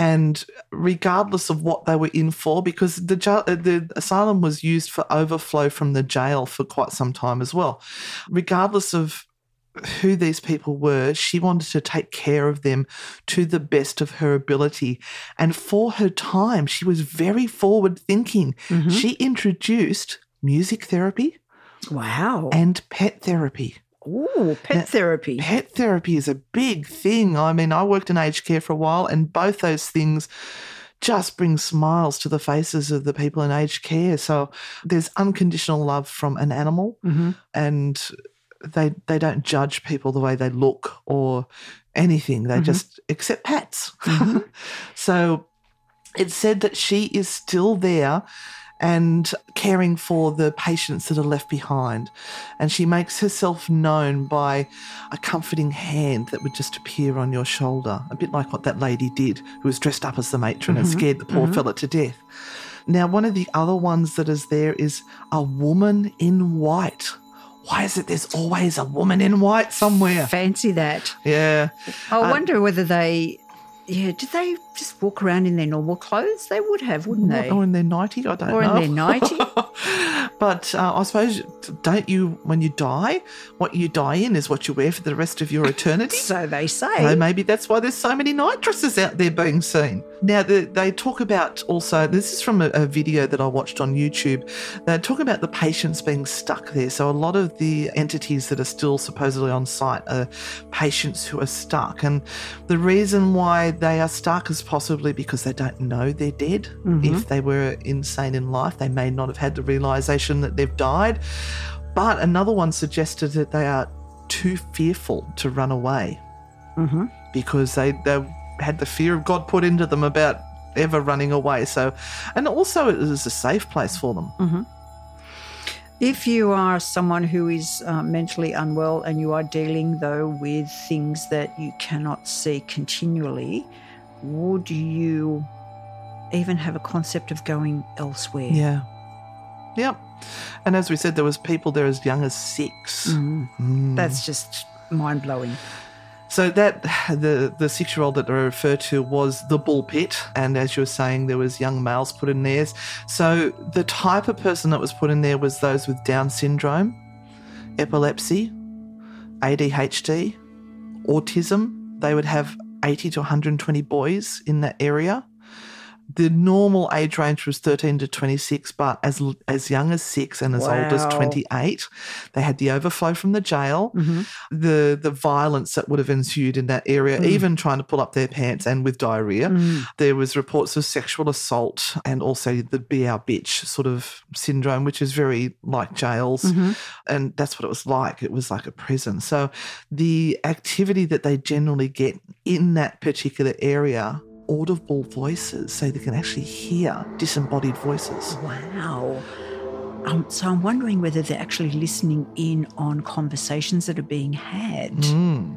And regardless of what they were in for, because the uh, the asylum was used for overflow from the jail for quite some time as well. Regardless of who these people were, she wanted to take care of them to the best of her ability. And for her time, she was very forward thinking. She introduced music therapy Wow. and pet therapy. Ooh, pet Now, therapy. Pet therapy is a big thing. I mean, I worked in aged care for a while, and both those things just bring smiles to the faces of the people in aged care. So there's unconditional love from an animal, Mhm. and they they don't judge people the way they look or anything. They just accept pets. [LAUGHS] so it's said that she is still there and caring for the patients that are left behind. And she makes herself known by a comforting hand that would just appear on your shoulder, a bit like what that lady did, who was dressed up as the matron and scared the poor fella to death. Now, one of the other ones that is there is a woman in white. Why is it there's always a woman in white somewhere? Fancy that. Yeah. I Uh, wonder whether they, yeah, did they just walk around in their normal clothes? They would have, wouldn't they? Or in their 90, I don't Or in know. their 90? [LAUGHS] but uh, I suppose, don't you, when you die, what you die in is what you wear for the rest of your eternity? [LAUGHS] so they say. So maybe that's why there's so many night dresses out there being seen. Now, the, they talk about also, this is from a, a video that I watched on YouTube. They talk about the patients being stuck there. So, a lot of the entities that are still supposedly on site are patients who are stuck. And the reason why they are stuck is possibly because they don't know they're dead. Mm-hmm. If they were insane in life, they may not have had the realization that they've died. But another one suggested that they are too fearful to run away mm-hmm. because they, they had the fear of God put into them about ever running away. So, and also it is a safe place for them. If you are someone who is uh, mentally unwell and you are dealing, though, with things that you cannot see continually, would you even have a concept of going elsewhere? Yeah. Yep. And as we said, there was people there as young as 6 Mm. That's just mind blowing. So that [SIGHS] the the six year old that I referred to was the bull pit, and as you were saying, there was young males put in theirs. So the type of person that was put in there was those with Down syndrome, epilepsy, ADHD, autism. They would have eighty to one hundred and twenty boys in that area. The normal age range was 13 to 26, but as as young as six and as old as 28. They had the overflow from the jail, mm-hmm. the the violence that would have ensued in that area, mm. even trying to pull up their pants and with diarrhea. Mm. There was reports of sexual assault and also the be our bitch sort of syndrome, which is very like jails, mm-hmm. and that's what it was like. It was like a prison. So the activity that they generally get in that particular area. Audible voices, so they can actually hear disembodied voices. Wow. Um, so I'm wondering whether they're actually listening in on conversations that are being had. Mm.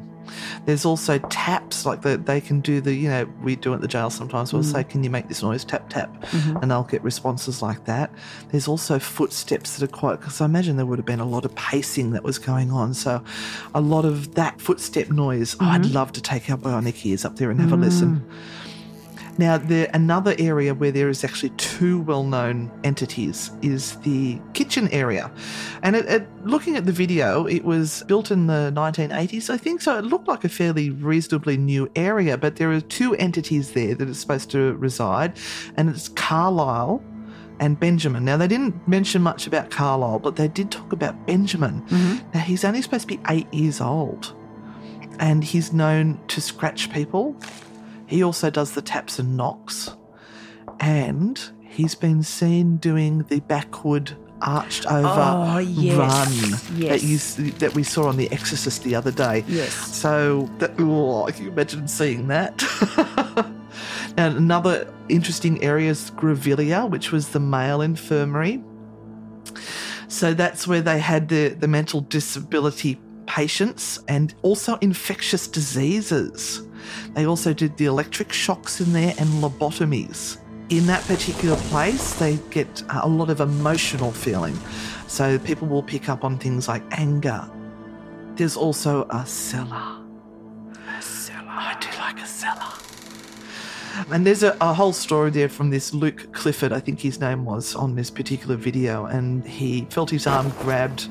There's also taps, like the, they can do the, you know, we do at the jail sometimes. We'll say, Can you make this noise? Tap, tap. And they'll get responses like that. There's also footsteps that are quite, because I imagine there would have been a lot of pacing that was going on. So a lot of that footstep noise. Oh, I'd love to take our bionic ears up there and have a listen. Now, the, another area where there is actually two well-known entities is the kitchen area, and it, it, looking at the video, it was built in the 1980s, I think. So it looked like a fairly reasonably new area, but there are two entities there that are supposed to reside, and it's Carlisle and Benjamin. Now, they didn't mention much about Carlisle, but they did talk about Benjamin. Mm-hmm. Now, he's only supposed to be eight years old, and he's known to scratch people. He also does the taps and knocks, and he's been seen doing the backward arched over Oh, yes. run Yes. that you that we saw on The Exorcist the other day. Yes. So that oh, can you imagine seeing that? [LAUGHS] and another interesting area is Grevillea, which was the male infirmary. So that's where they had the, the mental disability patients and also infectious diseases. They also did the electric shocks in there and lobotomies. In that particular place, they get a lot of emotional feeling. So people will pick up on things like anger. There's also a cellar. A cellar. I do like a cellar. And there's a, a, whole story there from this Luke Clifford, I think his name was, on this particular video. And he felt his arm grabbed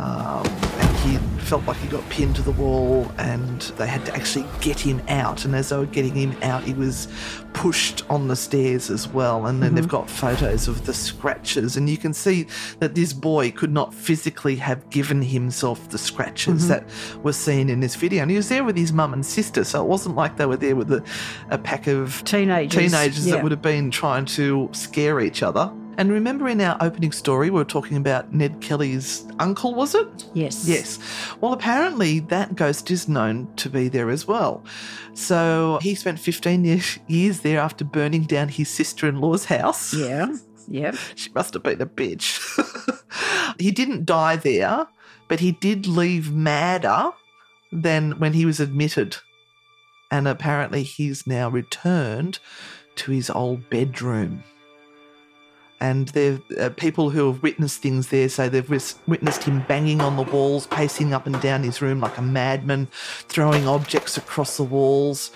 um, and he felt like he got pinned to the wall, and they had to actually get him out. And as they were getting him out, he was pushed on the stairs as well. And then mm-hmm. they've got photos of the scratches, and you can see that this boy could not physically have given himself the scratches mm-hmm. that were seen in this video. And he was there with his mum and sister, so it wasn't like they were there with a, a pack of teenagers, teenagers yeah. that would have been trying to scare each other. And remember in our opening story, we were talking about Ned Kelly's uncle, was it? Yes. Yes. Well, apparently that ghost is known to be there as well. So he spent 15 years there after burning down his sister in law's house. Yeah. Yeah. [LAUGHS] she must have been a bitch. [LAUGHS] he didn't die there, but he did leave madder than when he was admitted. And apparently he's now returned to his old bedroom and are uh, people who have witnessed things there say they've witnessed him banging on the walls, pacing up and down his room like a madman, throwing objects across the walls,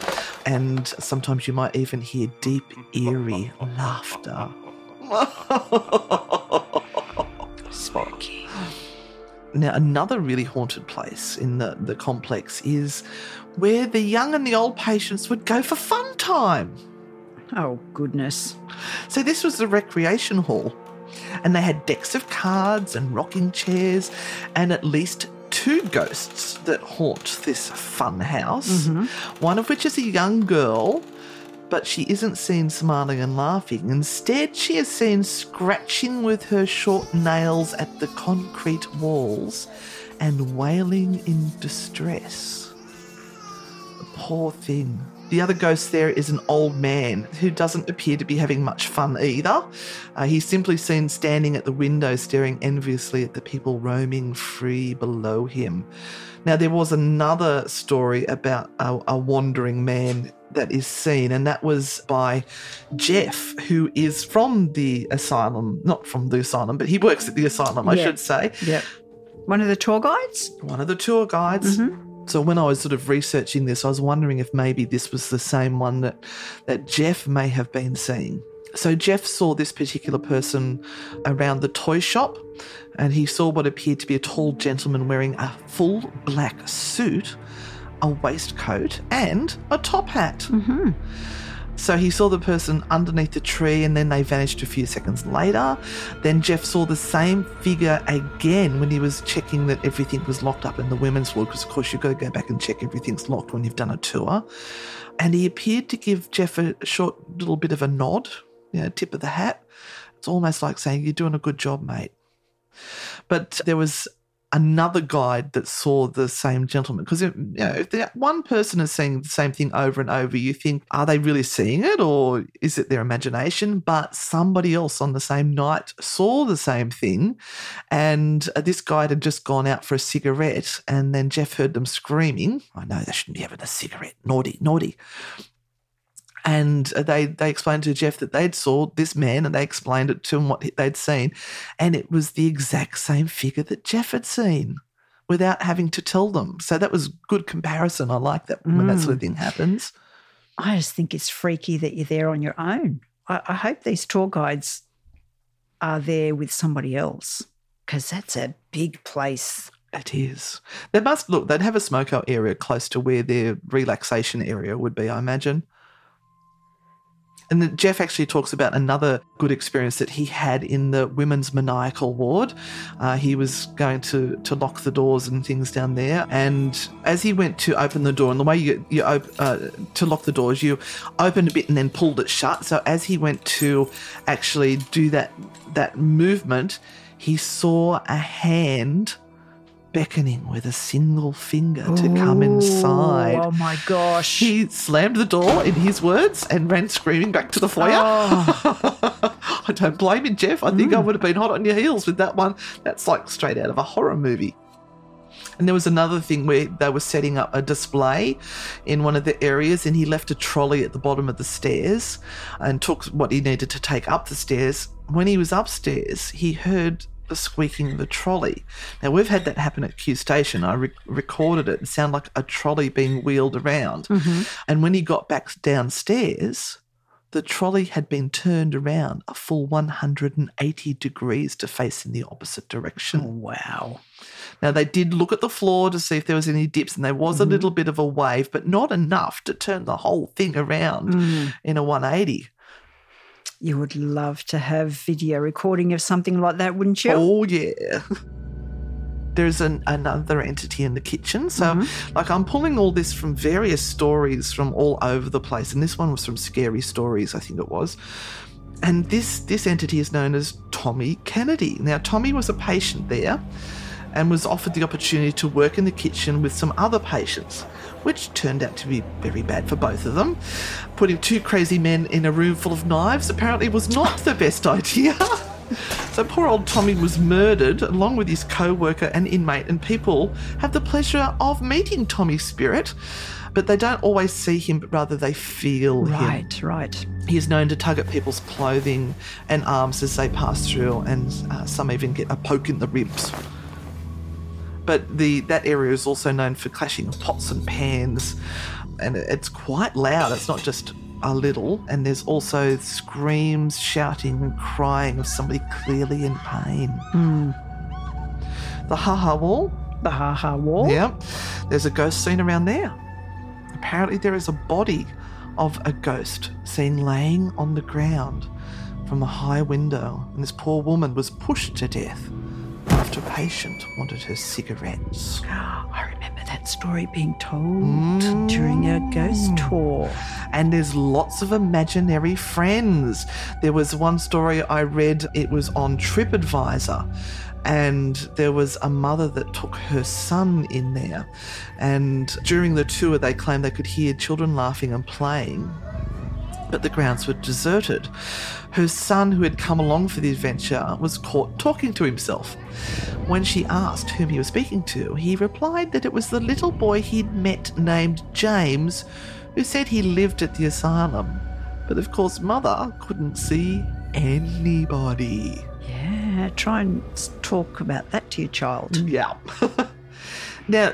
and sometimes you might even hear deep, eerie laughter. Spooky. [LAUGHS] Now, another really haunted place in the, the complex is where the young and the old patients would go for fun time. Oh, goodness. So, this was the recreation hall, and they had decks of cards and rocking chairs, and at least two ghosts that haunt this fun house. Mm-hmm. One of which is a young girl, but she isn't seen smiling and laughing. Instead, she is seen scratching with her short nails at the concrete walls and wailing in distress. The poor thing. The other ghost there is an old man who doesn't appear to be having much fun either. Uh, he's simply seen standing at the window staring enviously at the people roaming free below him. Now, there was another story about a, a wandering man that is seen, and that was by Jeff, who is from the asylum, not from the asylum, but he works at the asylum, I should say. Yeah. One of the tour guides? One of the tour guides. Mm-hmm. So when I was sort of researching this, I was wondering if maybe this was the same one that that Jeff may have been seeing. So Jeff saw this particular person around the toy shop and he saw what appeared to be a tall gentleman wearing a full black suit, a waistcoat, and a top hat. Mm-hmm. So he saw the person underneath the tree and then they vanished a few seconds later. Then Jeff saw the same figure again when he was checking that everything was locked up in the women's ward, because of course you've got to go back and check everything's locked when you've done a tour. And he appeared to give Jeff a short little bit of a nod, you know, tip of the hat. It's almost like saying, You're doing a good job, mate. But there was another guide that saw the same gentleman. Because you know, if one person is seeing the same thing over and over, you think, are they really seeing it or is it their imagination? But somebody else on the same night saw the same thing, and uh, this guide had just gone out for a cigarette, and then Jeff heard them screaming. I know they shouldn't be having a cigarette. Naughty, naughty and they they explained to Jeff that they'd saw this man, and they explained it to him what they'd seen, and it was the exact same figure that Jeff had seen, without having to tell them. So that was good comparison. I like that when that sort of mm. thing happens. I just think it's freaky that you're there on your own. I, I hope these tour guides are there with somebody else because that's a big place. It is. They must look. They'd have a smokeout area close to where their relaxation area would be. I imagine. And Jeff actually talks about another good experience that he had in the women's maniacal ward. Uh, he was going to, to lock the doors and things down there. And as he went to open the door, and the way you, you op- uh, to lock the doors, you opened a bit and then pulled it shut. So as he went to actually do that that movement, he saw a hand beckoning with a single finger to come inside. Oh my gosh. He slammed the door, in his words, and ran screaming back to the foyer. Oh. [LAUGHS] I don't blame you, Jeff. I think mm. I would have been hot on your heels with that one. That's like straight out of a horror movie. And there was another thing where they were setting up a display in one of the areas, and he left a trolley at the bottom of the stairs and took what he needed to take up the stairs. When he was upstairs, he heard squeaking of the trolley. Now, we've had that happen at Q Station. I re- recorded it. It sounded like a trolley being wheeled around. Mm-hmm. And when he got back downstairs, the trolley had been turned around a full 180 degrees to face in the opposite direction. Wow. Now, they did look at the floor to see if there was any dips, and there was a mm-hmm. little bit of a wave, but not enough to turn the whole thing around mm-hmm. in a 180. You would love to have video recording of something like that, wouldn't you? Oh, yeah. There's an, another entity in the kitchen. So, mm-hmm. like, I'm pulling all this from various stories from all over the place. And this one was from Scary Stories, I think it was. And this, this entity is known as Tommy Kennedy. Now, Tommy was a patient there and was offered the opportunity to work in the kitchen with some other patients, which turned out to be very bad for both of them. Putting two crazy men in a room full of knives apparently was not the best idea. So poor old Tommy was murdered along with his co-worker and inmate and people have the pleasure of meeting Tommy's spirit, but they don't always see him but rather they feel him. Right, right. He is known to tug at people's clothing and arms as they pass through, and uh, some even get a poke in the ribs. But the that area is also known for clashing of pots and pans, and it's quite loud. It's not just a little, and there's also screams, shouting, and crying of somebody clearly in pain. Hmm. The ha ha wall The ha ha wall. Yep. There's a ghost scene around there. Apparently, there is a body of a ghost seen laying on the ground from a high window, and this poor woman was pushed to death after a patient wanted her cigarettes. [GASPS] I remember that story being told during a ghost mm. tour. And there's lots of imaginary friends. There was one story I read, it was on TripAdvisor. And there was a mother that took her son in there. And during the tour, they claimed they could hear children laughing and playing, but the grounds were deserted. Her son, who had come along for the adventure, was caught talking to himself. When she asked whom he was speaking to, he replied that it was the little boy he'd met named James, who said he lived at the asylum. But of course, mother couldn't see anybody. Yeah, try and talk about that to your child. [LAUGHS] Yeah. [LAUGHS] now,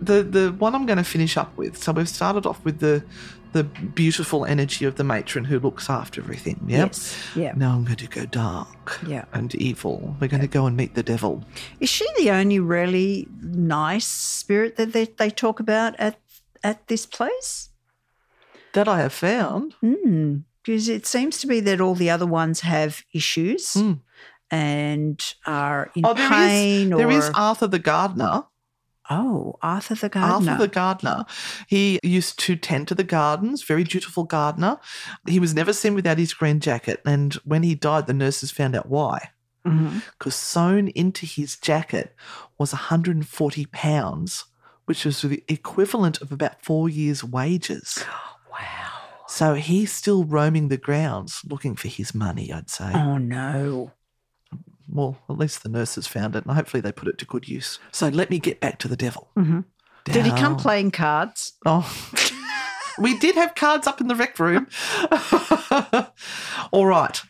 the the one I'm going to finish up with. So we've started off with the the beautiful energy of the matron who looks after everything. Yeah. Yes, yeah. Now I'm going to go dark. Yeah. And evil. We're going to go and meet the devil. Is she the only really nice spirit that they, they talk about at at this place? That I have found. Hmm. Because it seems to be that all the other ones have issues hmm. and are in. Oh, there is. pain. There is or, Arthur the gardener. Oh, Arthur the Gardener. Arthur the gardener. He used to tend to the gardens, very dutiful gardener. He was never seen without his green jacket. And when he died, the nurses found out why. Mm-hmm. Because sewn into his jacket was 140 pounds, which was the equivalent of about four years' wages. [GASPS] Wow. So he's still roaming the grounds looking for his money, I'd say. Oh no. Well, at least the nurses found it, and hopefully they put it to good use. So let me get back to the devil. Mm-hmm. Did he come playing cards? Oh, we did have cards up in the rec room. [LAUGHS] All right.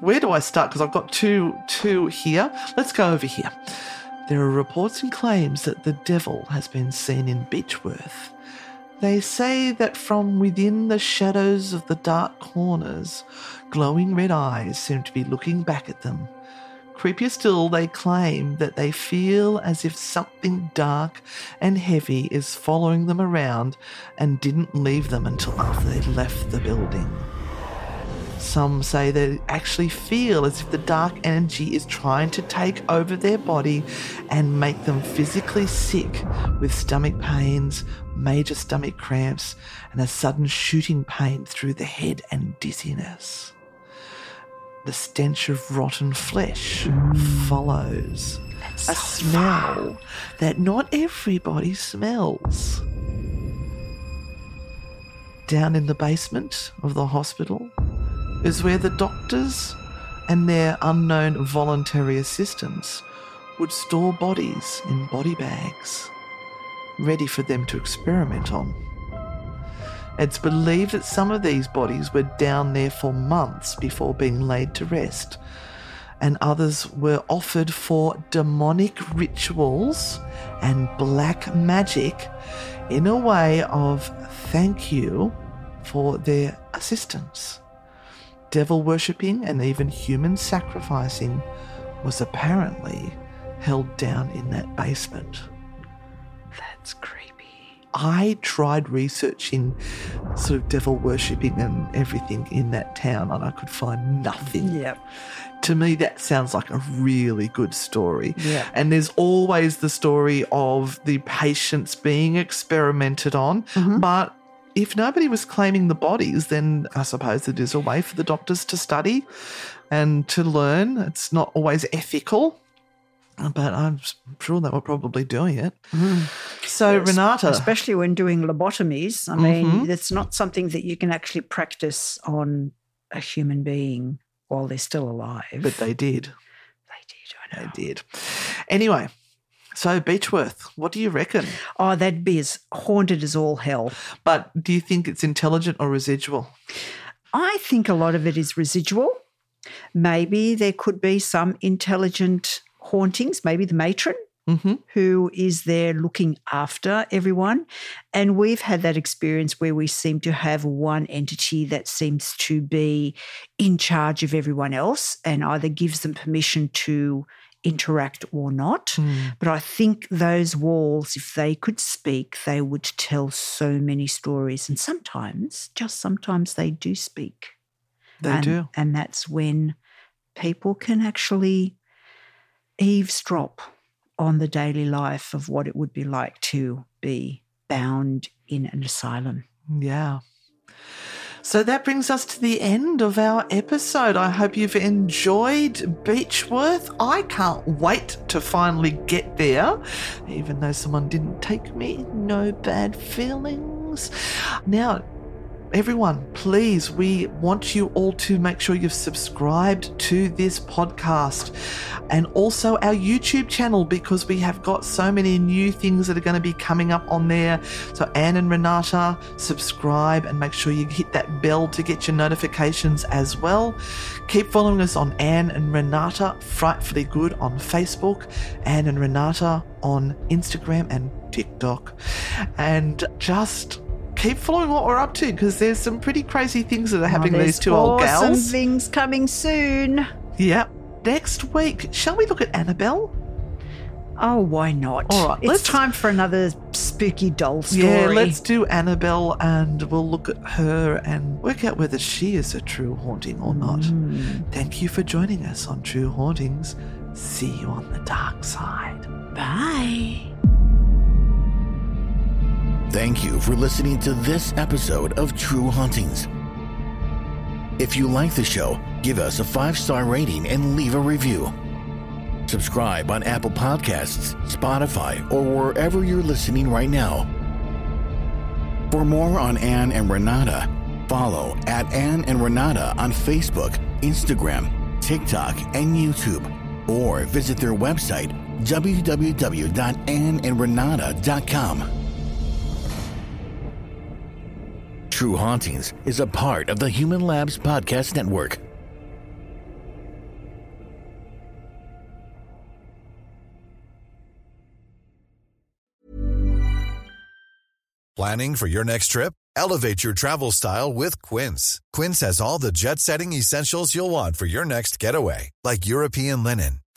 Where do I start? Because I've got two, two here. Let's go over here. There are reports and claims that the devil has been seen in Beechworth. They say that from within the shadows of the dark corners, glowing red eyes seem to be looking back at them. Creepier still, they claim that they feel as if something dark and heavy is following them around and didn't leave them until after they left the building. Some say they actually feel as if the dark energy is trying to take over their body and make them physically sick with stomach pains, major stomach cramps, and a sudden shooting pain through the head and dizziness. The stench of rotten flesh follows. a smell that not everybody smells. Down in the basement of the hospital is where the doctors and their unknown voluntary assistants would store bodies in body bags, ready for them to experiment on. It's believed that some of these bodies were down there for months before being laid to rest, and others were offered for demonic rituals and black magic in a way of thank you for their assistance. Devil worshipping and even human sacrificing was apparently held down in that basement. That's creepy. I tried researching sort of devil worshipping and everything in that town and I could find nothing. Yep. To me, that sounds like a really good story. Yeah. And there's always the story of the patients being experimented on. Mm-hmm. But if nobody was claiming the bodies, then I suppose it is a way for the doctors to study and to learn. It's not always ethical. But I'm sure they were probably doing it. Mm. So, Renata, Especially when doing lobotomies. I mean, mm-hmm. it's not something that you can actually practice on a human being while they're still alive. but they did. they did, I know. They did. Anyway, so Beechworth, what do you reckon? Oh, that'd be as haunted as all hell. But do you think it's intelligent or residual? I think a lot of it is residual. Maybe there could be some intelligent hauntings, maybe the matron. Mm-hmm. who is there looking after everyone. And we've had that experience where we seem to have one entity that seems to be in charge of everyone else and either gives them permission to interact or not. Hmm. But I think those walls, if they could speak, they would tell so many stories. And sometimes, just sometimes, they do speak. They and, do. And that's when people can actually eavesdrop on the daily life of what it would be like to be bound in an asylum. Yeah. So that brings us to the end of our episode. I hope you've enjoyed Beechworth. I can't wait to finally get there, even though someone didn't take me. No bad feelings. Now, everyone, please, we want you all to make sure you've subscribed to this podcast and also our YouTube channel because we have got so many new things that are going to be coming up on there. So, Anne and Renata, subscribe and make sure you hit that bell to get your notifications as well. Keep following us on Anne and Renata Frightfully Good on Facebook, Anne and Renata on Instagram and TikTok. And just keep following what we're up to because there's some pretty crazy things that are oh, happening to Oh, these two old gals. things coming soon. Yep. Next week, shall we look at Annabelle? Oh, why not? All right, it's time for another spooky doll story. Yeah, let's do Annabelle and we'll look at her and work out whether she is a true haunting or not. Hmm. Thank you for joining us on True Hauntings. See you on the dark side. Bye. Thank you for listening to this episode of True Hauntings. If you like the show, give us a five star rating and leave a review. Subscribe on Apple Podcasts, Spotify, or wherever you're listening right now. For more on Anne and Renata, follow at Anne and Renata on Facebook, Instagram, TikTok, and YouTube, or visit their website www.anneandrenata.com. True Hauntings is a part of the Human Labs Podcast Network. Planning for your next trip? Elevate your travel style with Quince. Quince has all the jet setting essentials you'll want for your next getaway, like European linen,